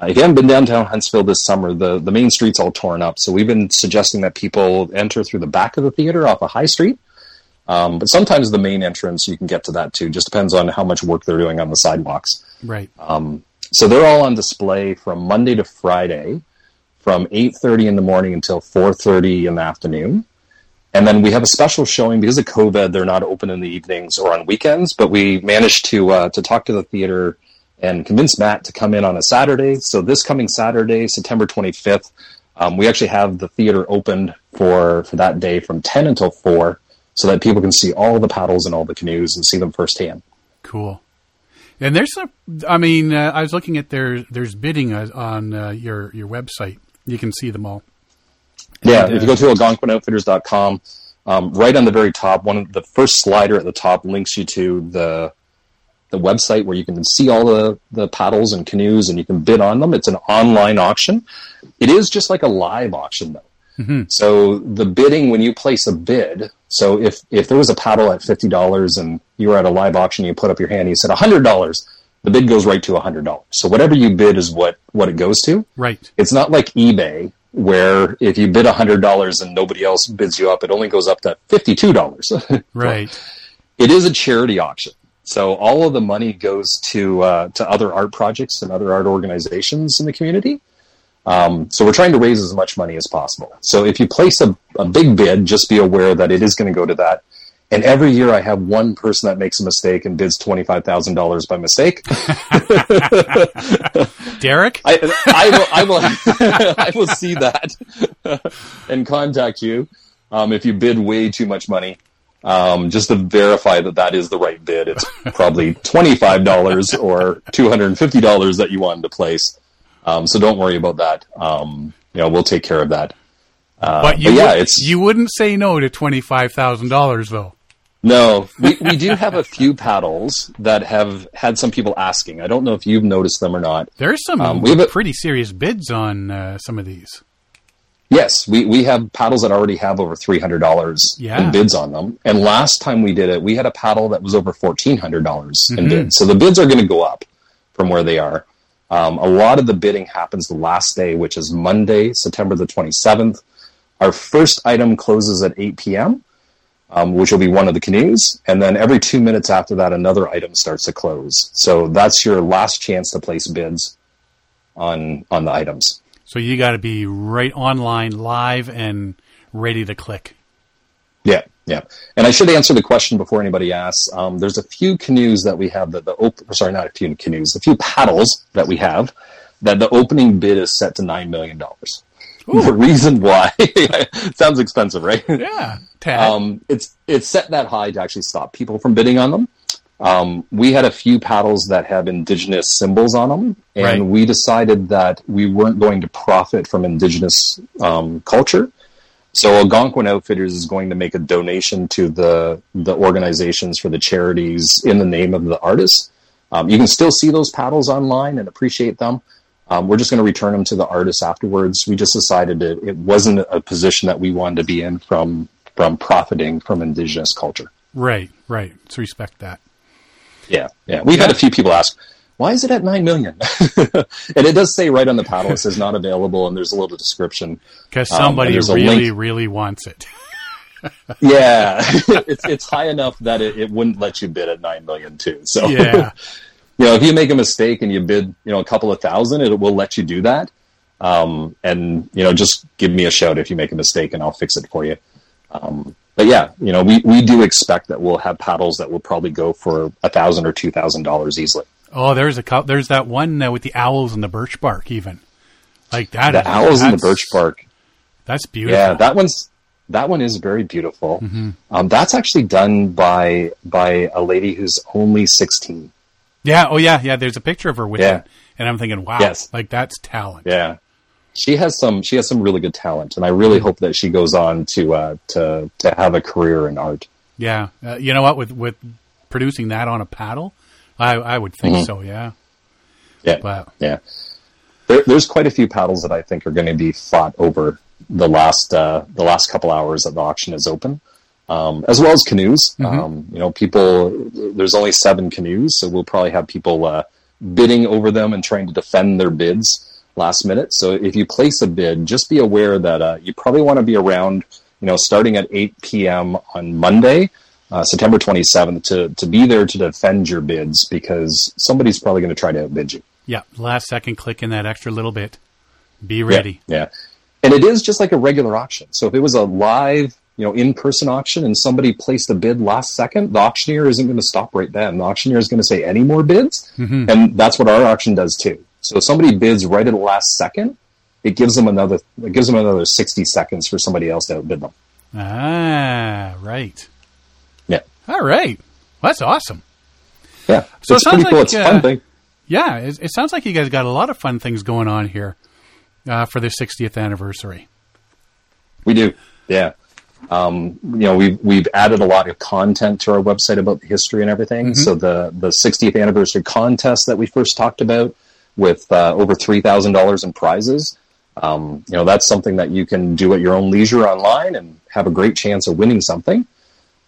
Uh, if you haven't been downtown Huntsville this summer, the, the main street's all torn up. So we've been suggesting that people enter through the back of the theater off a High Street. Um, but sometimes the main entrance, you can get to that too. Just depends on how much work they're doing on the sidewalks. right. Um, so they're all on display from Monday to Friday, from 8:30 in the morning until 4:30 in the afternoon. And then we have a special showing because of COVID. They're not open in the evenings or on weekends, but we managed to uh, to talk to the theater and convince Matt to come in on a Saturday. So this coming Saturday, September 25th, um, we actually have the theater opened for for that day from 10 until 4, so that people can see all the paddles and all the canoes and see them firsthand. Cool. And there's some. I mean, uh, I was looking at their there's bidding uh, on uh, your your website. You can see them all. Yeah, And, if you go to algonquinoutfitters.com, um, right on the very top, one of the first slider at the top links you to the the website where you can see all the, the paddles and canoes and you can bid on them. It's an online auction. It is just like a live auction though. So the bidding when you place a bid, so if if there was a paddle at fifty dollars and you were at a live auction, you put up your hand, and you said hundred dollars, the bid goes right to hundred dollars. So whatever you bid is what what it goes to. Right. It's not like eBay where if you bid hundred dollars and nobody else bids you up, it only goes up to fifty two dollars. Right. it is a charity auction, so all of the money goes to uh, to other art projects and other art organizations in the community. Um, so we're trying to raise as much money as possible. So if you place a, a big bid, just be aware that it is going to go to that. And every year I have one person that makes a mistake and bids twenty five thousand dollars by mistake. Derek. I, I will, I will, I will see that and contact you um, if you bid way too much money, um, just to verify that that is the right bid. It's probably twenty five dollars or two hundred and fifty dollars that you wanted to place. Um, so don't worry about that. Um, you know, we'll take care of that. Uh, but you yeah, would, it's you wouldn't say no to twenty five thousand dollars though. no. We we do have a few paddles that have had some people asking. I don't know if you've noticed them or not. There's some Um, we have a- pretty serious bids on uh, some of these. Yes, we, we have paddles that already have over three hundred dollars Yeah. in bids on them. And last time we did it, we had a paddle that was over fourteen hundred dollars in Mhm. bids. So the bids are going to go up from where they are. Um, a lot of the bidding happens the last day, which is Monday, September the 27th. Our first item closes at 8 p.m., um, which will be one of the canoes. And then every two minutes after that, another item starts to close. So that's your last chance to place bids on on the items. So you got to be right online, live, and ready to click. Yeah, yeah. And I should answer the question before anybody asks. Um, there's a few canoes that we have that the op- sorry, not a few canoes, a few paddles that we have that the opening bid is set to nine million dollars. The reason why sounds expensive, right? Yeah. Um, it's it's set that high to actually stop people from bidding on them. Um, we had a few paddles that have indigenous symbols on them, and Right. we decided that we weren't going to profit from indigenous um, culture. So Algonquin Outfitters is going to make a donation to the the organizations for the charities in the name of the artists. Um, you can still see those paddles online and appreciate them. Um, we're just going to return them to the artists afterwards. We just decided it, it wasn't a position that we wanted to be in from from profiting from indigenous culture. right, right. Let's respect that. Yeah, yeah. We've had a few people ask, why is it at nine million? and it does say right on the paddle, it says not available, and there's a little description. Because Um, somebody a really, really wants it. Yeah, it's it's high enough that it, it wouldn't let you bid at nine million too. So Yeah. you know, if you make a mistake and you bid, you know, a couple of thousand, it will let you do that. Um, and you know, just give me a shout if you make a mistake, and I'll fix it for you. Um, but yeah, you know, we, we do expect that we'll have paddles that will probably go for a thousand or two thousand dollars easily. Oh, there's a cou- there's that one uh, with the owls and the birch bark, even like that. The is- owls and the birch bark. That's beautiful. Yeah, that one's that one is very beautiful. Um, that's actually done by by a lady who's only sixteen. yeah. Oh, yeah, yeah. There's a picture of her with Yeah. it, and I'm thinking, wow, Yes. like that's talent. Yeah, she has some she has some really good talent, and I really hope that she goes on to uh, to to have a career in art. Yeah. Uh, you know what? With with producing that on a paddle, I I would think so. Yeah. Yeah, But yeah. There, there's quite a few paddles that I think are going to be fought over the last uh, the last couple hours that the auction is open, um, as well as canoes. Um, you know, people. There's only seven canoes, so we'll probably have people uh, bidding over them and trying to defend their bids last minute. So if you place a bid, just be aware that uh, you probably want to be around. You know, starting at 8 p.m. on Monday. Uh, September 27th to, to be there to defend your bids because somebody's probably going to try to outbid you. yeah, last second click in that extra little bit. Be ready. Yeah. And it is just like a regular auction. So if it was a live, you know, in-person auction and somebody placed a bid last second, the auctioneer isn't going to stop right then. The auctioneer is going to say any more bids. And that's what our auction does too. So if somebody bids right at the last second, it gives them another, it gives them another 60 seconds for somebody else to outbid them. Ah, right. All right. Well, that's awesome. Yeah. So it sounds pretty cool. like, It's uh, fun thing. Yeah, it, it sounds like you guys got a lot of fun things going on here uh, for the 60th anniversary. We do, yeah. Um, you know, we've we've added a lot of content to our website about the history and everything. So the the 60th anniversary contest that we first talked about, with uh, over three thousand dollars in prizes, um, you know, that's something that you can do at your own leisure online and have a great chance of winning something.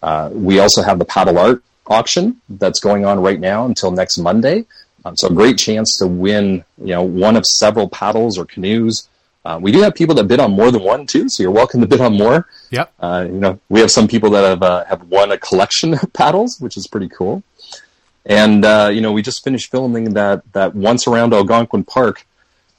Uh, we also have the paddle art auction that's going on right now until next Monday. Um, so a great chance to win, you know, one of several paddles or canoes. Uh, we do have people that bid on more than one too, so you're welcome to bid on more. Yep. Uh, you know, we have some people that have uh, have won a collection of paddles, which is pretty cool. And uh, you know, we just finished filming that that once around Algonquin Park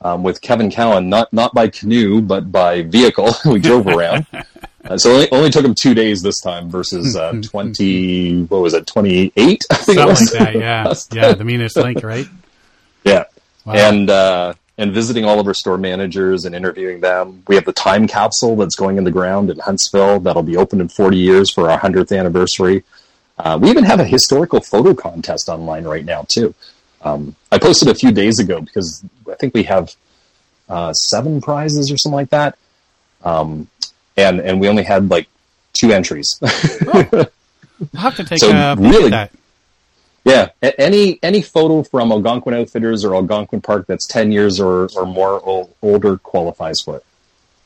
um, with Kevin Callan, not not by canoe but by vehicle. we drove around. Uh, so it only, took him two days this time versus uh, twenty. What was it? Twenty eight. I think it Something was. like that, yeah. Yeah, the meanest link, right? Yeah. Wow. And uh, and visiting all of our store managers and interviewing them. We have the time capsule that's going in the ground in Huntsville that'll be open in 40 years for our 100th anniversary. Uh, we even have a historical photo contest online right now too. Um, I posted a few days ago because I think we have uh, seven prizes or something like that, um, and and we only had like two entries. I'll have to take So a really- at that. Yeah, any any photo from Algonquin Outfitters or Algonquin Park that's ten years or, or more ol older qualifies for it.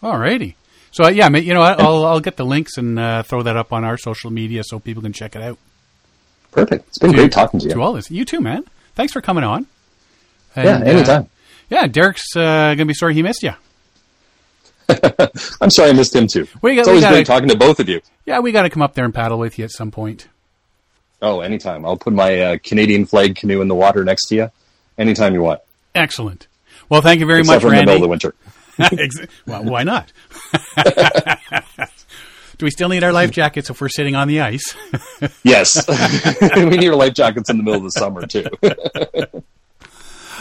Alrighty. So uh, yeah, you know. I'll I'll get the links and uh, throw that up on our social media so people can check it out. Perfect. It's been To- great talking to To you. all this, you too, man. Thanks for coming on. yeah, And, anytime. Uh, yeah, Derek's uh, going to be sorry he missed you. I'm sorry I missed him too. We got- it's always gotta- great talking to both of you. Yeah, we got to come up there and paddle with you at some point. Oh, anytime. I'll put my uh, Canadian flag canoe in the water next to you. Anytime you want. Excellent. Well, thank you very Except much, for in the middle of the winter. Well, why not? Do we still need our life jackets if we're sitting on the ice? Yes. we need our life jackets in the middle of the summer too.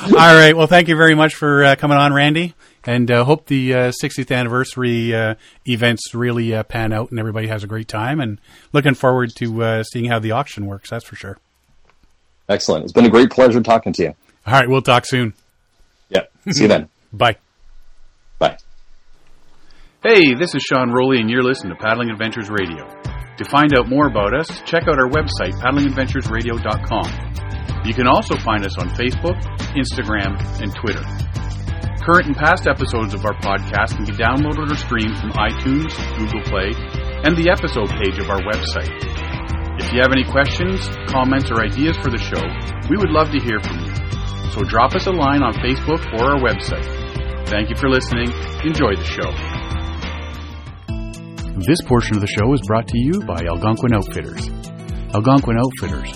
All right. Well, thank you very much for uh, coming on, Randy, and uh, hope the uh, 60th anniversary uh, events really uh, pan out and everybody has a great time. And looking forward to uh, seeing how the auction works. That's for sure. Excellent. It's been a great pleasure talking to you. All right. We'll talk soon. Yeah. See you then. Bye. Bye. Hey, this is Sean Rowley, and you're listening to Paddling Adventures Radio. To find out more about us, check out our website, paddlingadventuresradio.com. You can also find us on Facebook, Instagram, and Twitter. Current and past episodes of our podcast can be downloaded or streamed from iTunes, Google Play, and the episode page of our website. If you have any questions, comments, or ideas for the show, we would love to hear from you. So drop us a line on Facebook or our website. Thank you for listening. Enjoy the show. This portion of the show is brought to you by Algonquin Outfitters. Algonquin Outfitters,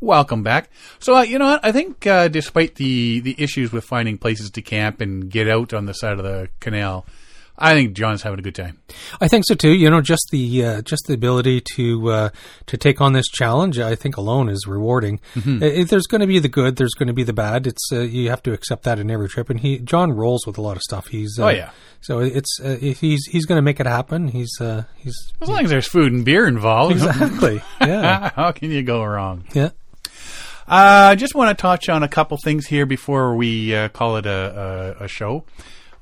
Welcome back. So uh, you know what? I think uh, despite the the issues with finding places to camp and get out on the side of the canal, I think John's having a good time. I think so too. You know, just the uh, just the ability to uh, to take on this challenge, I think alone is rewarding. Mm-hmm. If there's going to be the good, there's going to be the bad. It's uh, you have to accept that in every trip. And he John rolls with a lot of stuff. He's uh, Oh, yeah. So it's uh, if he's he's going to make it happen. He's uh, he's As long as there's food and beer involved, exactly yeah how can you go wrong? yeah. Uh, I just want to touch on a couple things here before we uh, call it a, a, a show.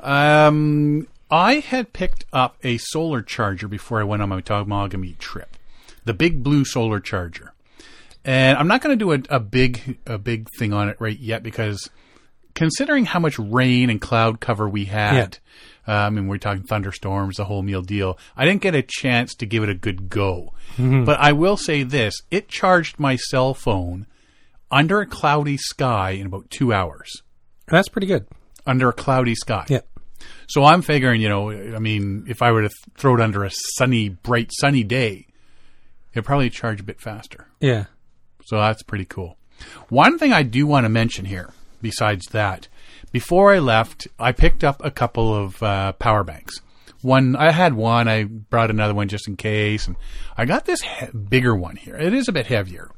Um, I had picked up a solar charger before I went on my Temagami trip, the big blue solar charger, and I'm not going to do a, a big a big thing on it right yet because considering how much rain and cloud cover we had, uh, I mean, we're talking thunderstorms, the whole meal deal. I didn't get a chance to give it a good go. But I will say this it charged my cell phone under a cloudy sky in about two hours. That's pretty good. Under a cloudy sky. Yeah. So I'm figuring, you know, I mean, if I were to th- throw it under a sunny, bright, sunny day, it'd probably charge a bit faster. Yeah. So that's pretty cool. One thing I do want to mention here, besides that, before I left, I picked up a couple of uh, power banks. One, I had one. I brought another one just in case, and I got this he- bigger one here. It is a bit heavier.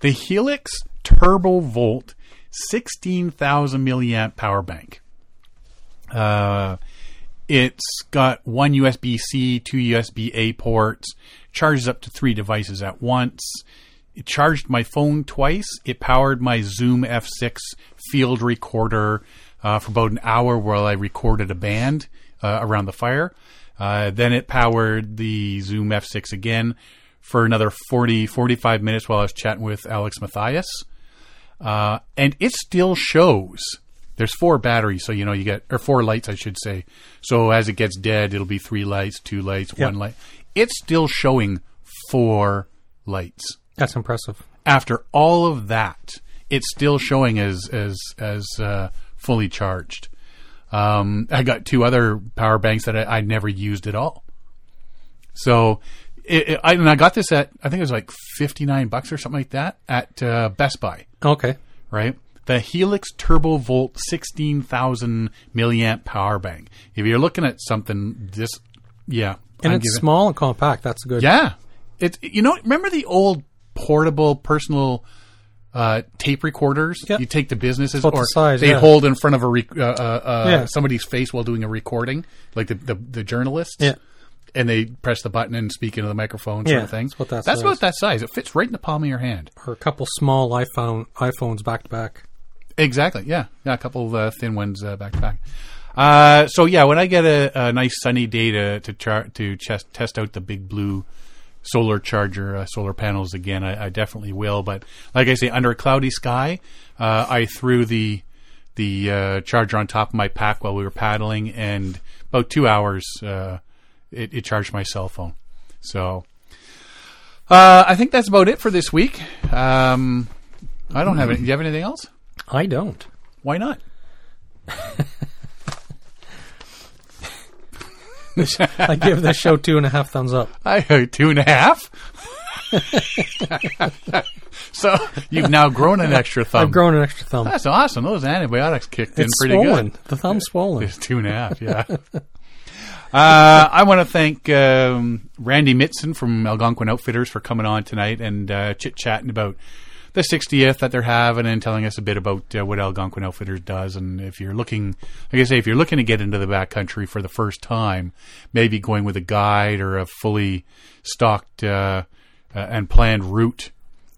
The Helix Turbo Volt 16,000 milliamp power bank. Uh, it's got one USB C, two USB A ports, charges up to three devices at once. It charged my phone twice. It powered my Zoom F6 field recorder uh, for about an hour while I recorded a band uh, around the fire. Uh, then it powered the Zoom F6 again for another 40, 45 minutes while I was chatting with Alex Matthias. Uh, and it still shows. There's four batteries, so you know you get or four lights, I should say. So as it gets dead, it'll be three lights, two lights, Yep. one light. It's still showing four lights That's impressive. after all of that. It's still showing as as as uh, fully charged. Um, I got two other power banks that I, I never used at all. So, it, it, I, and I got this at I think it was like fifty nine bucks or something like that at uh, Best Buy Okay. right? The Helix Turbo Volt 16,000 milliamp power bank. If you're looking at something this, yeah. And I'd it's give it- small and compact. That's good. Yeah. It's, you know, remember the old portable personal uh, tape recorders? Yeah. You take to businesses About the or size, they yeah. hold in front of a rec- uh, uh, uh, Yeah. somebody's face while doing a recording, like the, the, the journalists. Yeah. And they press the button and speak into the microphone, sort Yeah, of thing. that's what that That's about that size. It fits right in the palm of your hand. Or a couple small iPhone iPhones back to back. Exactly. Yeah. Yeah. A couple of uh, thin ones uh, back to back. Uh, so yeah, when I get a, a nice sunny day to to, char- to chest, test out the big blue solar charger uh, solar panels again, I, I, definitely will. But like I say, under a cloudy sky, uh, I threw the the uh, charger on top of my pack while we were paddling, and about two hours uh, it, it, charged my cell phone. So uh, I think that's about it for this week. Um, I don't have any. Do you have anything else? I don't. Why not? I give this show two and a half thumbs up. I heard two and a half. so you've now grown an extra thumb. I've grown an extra thumb. That's awesome. Those antibiotics kicked it's in pretty swollen. good. The thumb's swollen. It's two and a half. Yeah. Uh, I want to thank um, Randy Mitson from Algonquin Outfitters for coming on tonight and uh, chit chatting about the 60th that they're having and telling us a bit about uh, what Algonquin Outfitters does. And if you're looking, like I say, if you're looking to get into the backcountry for the first time, maybe going with a guide or a fully stocked uh, uh, and planned route.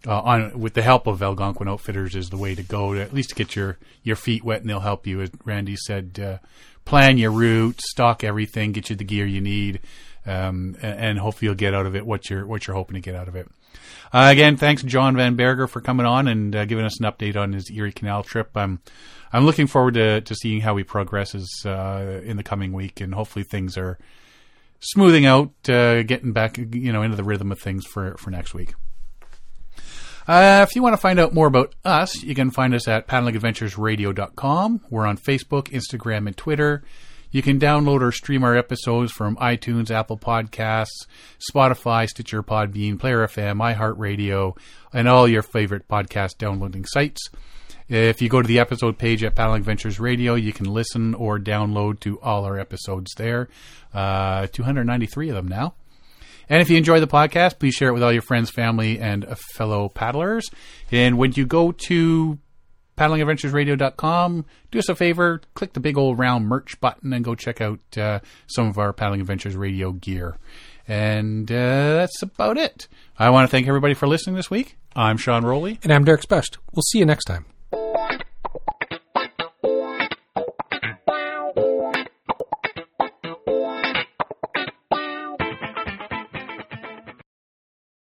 Uh, on with the help of Algonquin Outfitters is the way to go to at least get your, your feet wet and they'll help you. As Randy said, uh, plan your route, stock everything, get you the gear you need, um, and, hopefully you'll get out of it what you're what you're hoping to get out of it. Uh, again, thanks John Van Berger for coming on and uh, giving us an update on his Erie Canal trip. I'm I'm looking forward to, to seeing how he progresses uh, in the coming week, and hopefully things are smoothing out, uh, getting back you know into the rhythm of things for for next week. Uh, if you want to find out more about us, you can find us at paddlingadventuresradio.com. We're on Facebook, Instagram, and Twitter. You can download or stream our episodes from iTunes, Apple Podcasts, Spotify, Stitcher, Podbean, Player FM, iHeartRadio, and all your favorite podcast downloading sites. If you go to the episode page at Paddling Adventures Radio, you can listen or download to all our episodes there. Uh, 293 of them now. And if you enjoy the podcast, please share it with all your friends, family, and fellow paddlers. And when you go to paddlingadventuresradio.com, do us a favor, click the big old round merch button and go check out uh, some of our Paddling Adventures Radio gear. And uh, that's about it. I want to thank everybody for listening this week. I'm Sean Rowley. And I'm Derek Best. We'll see you next time.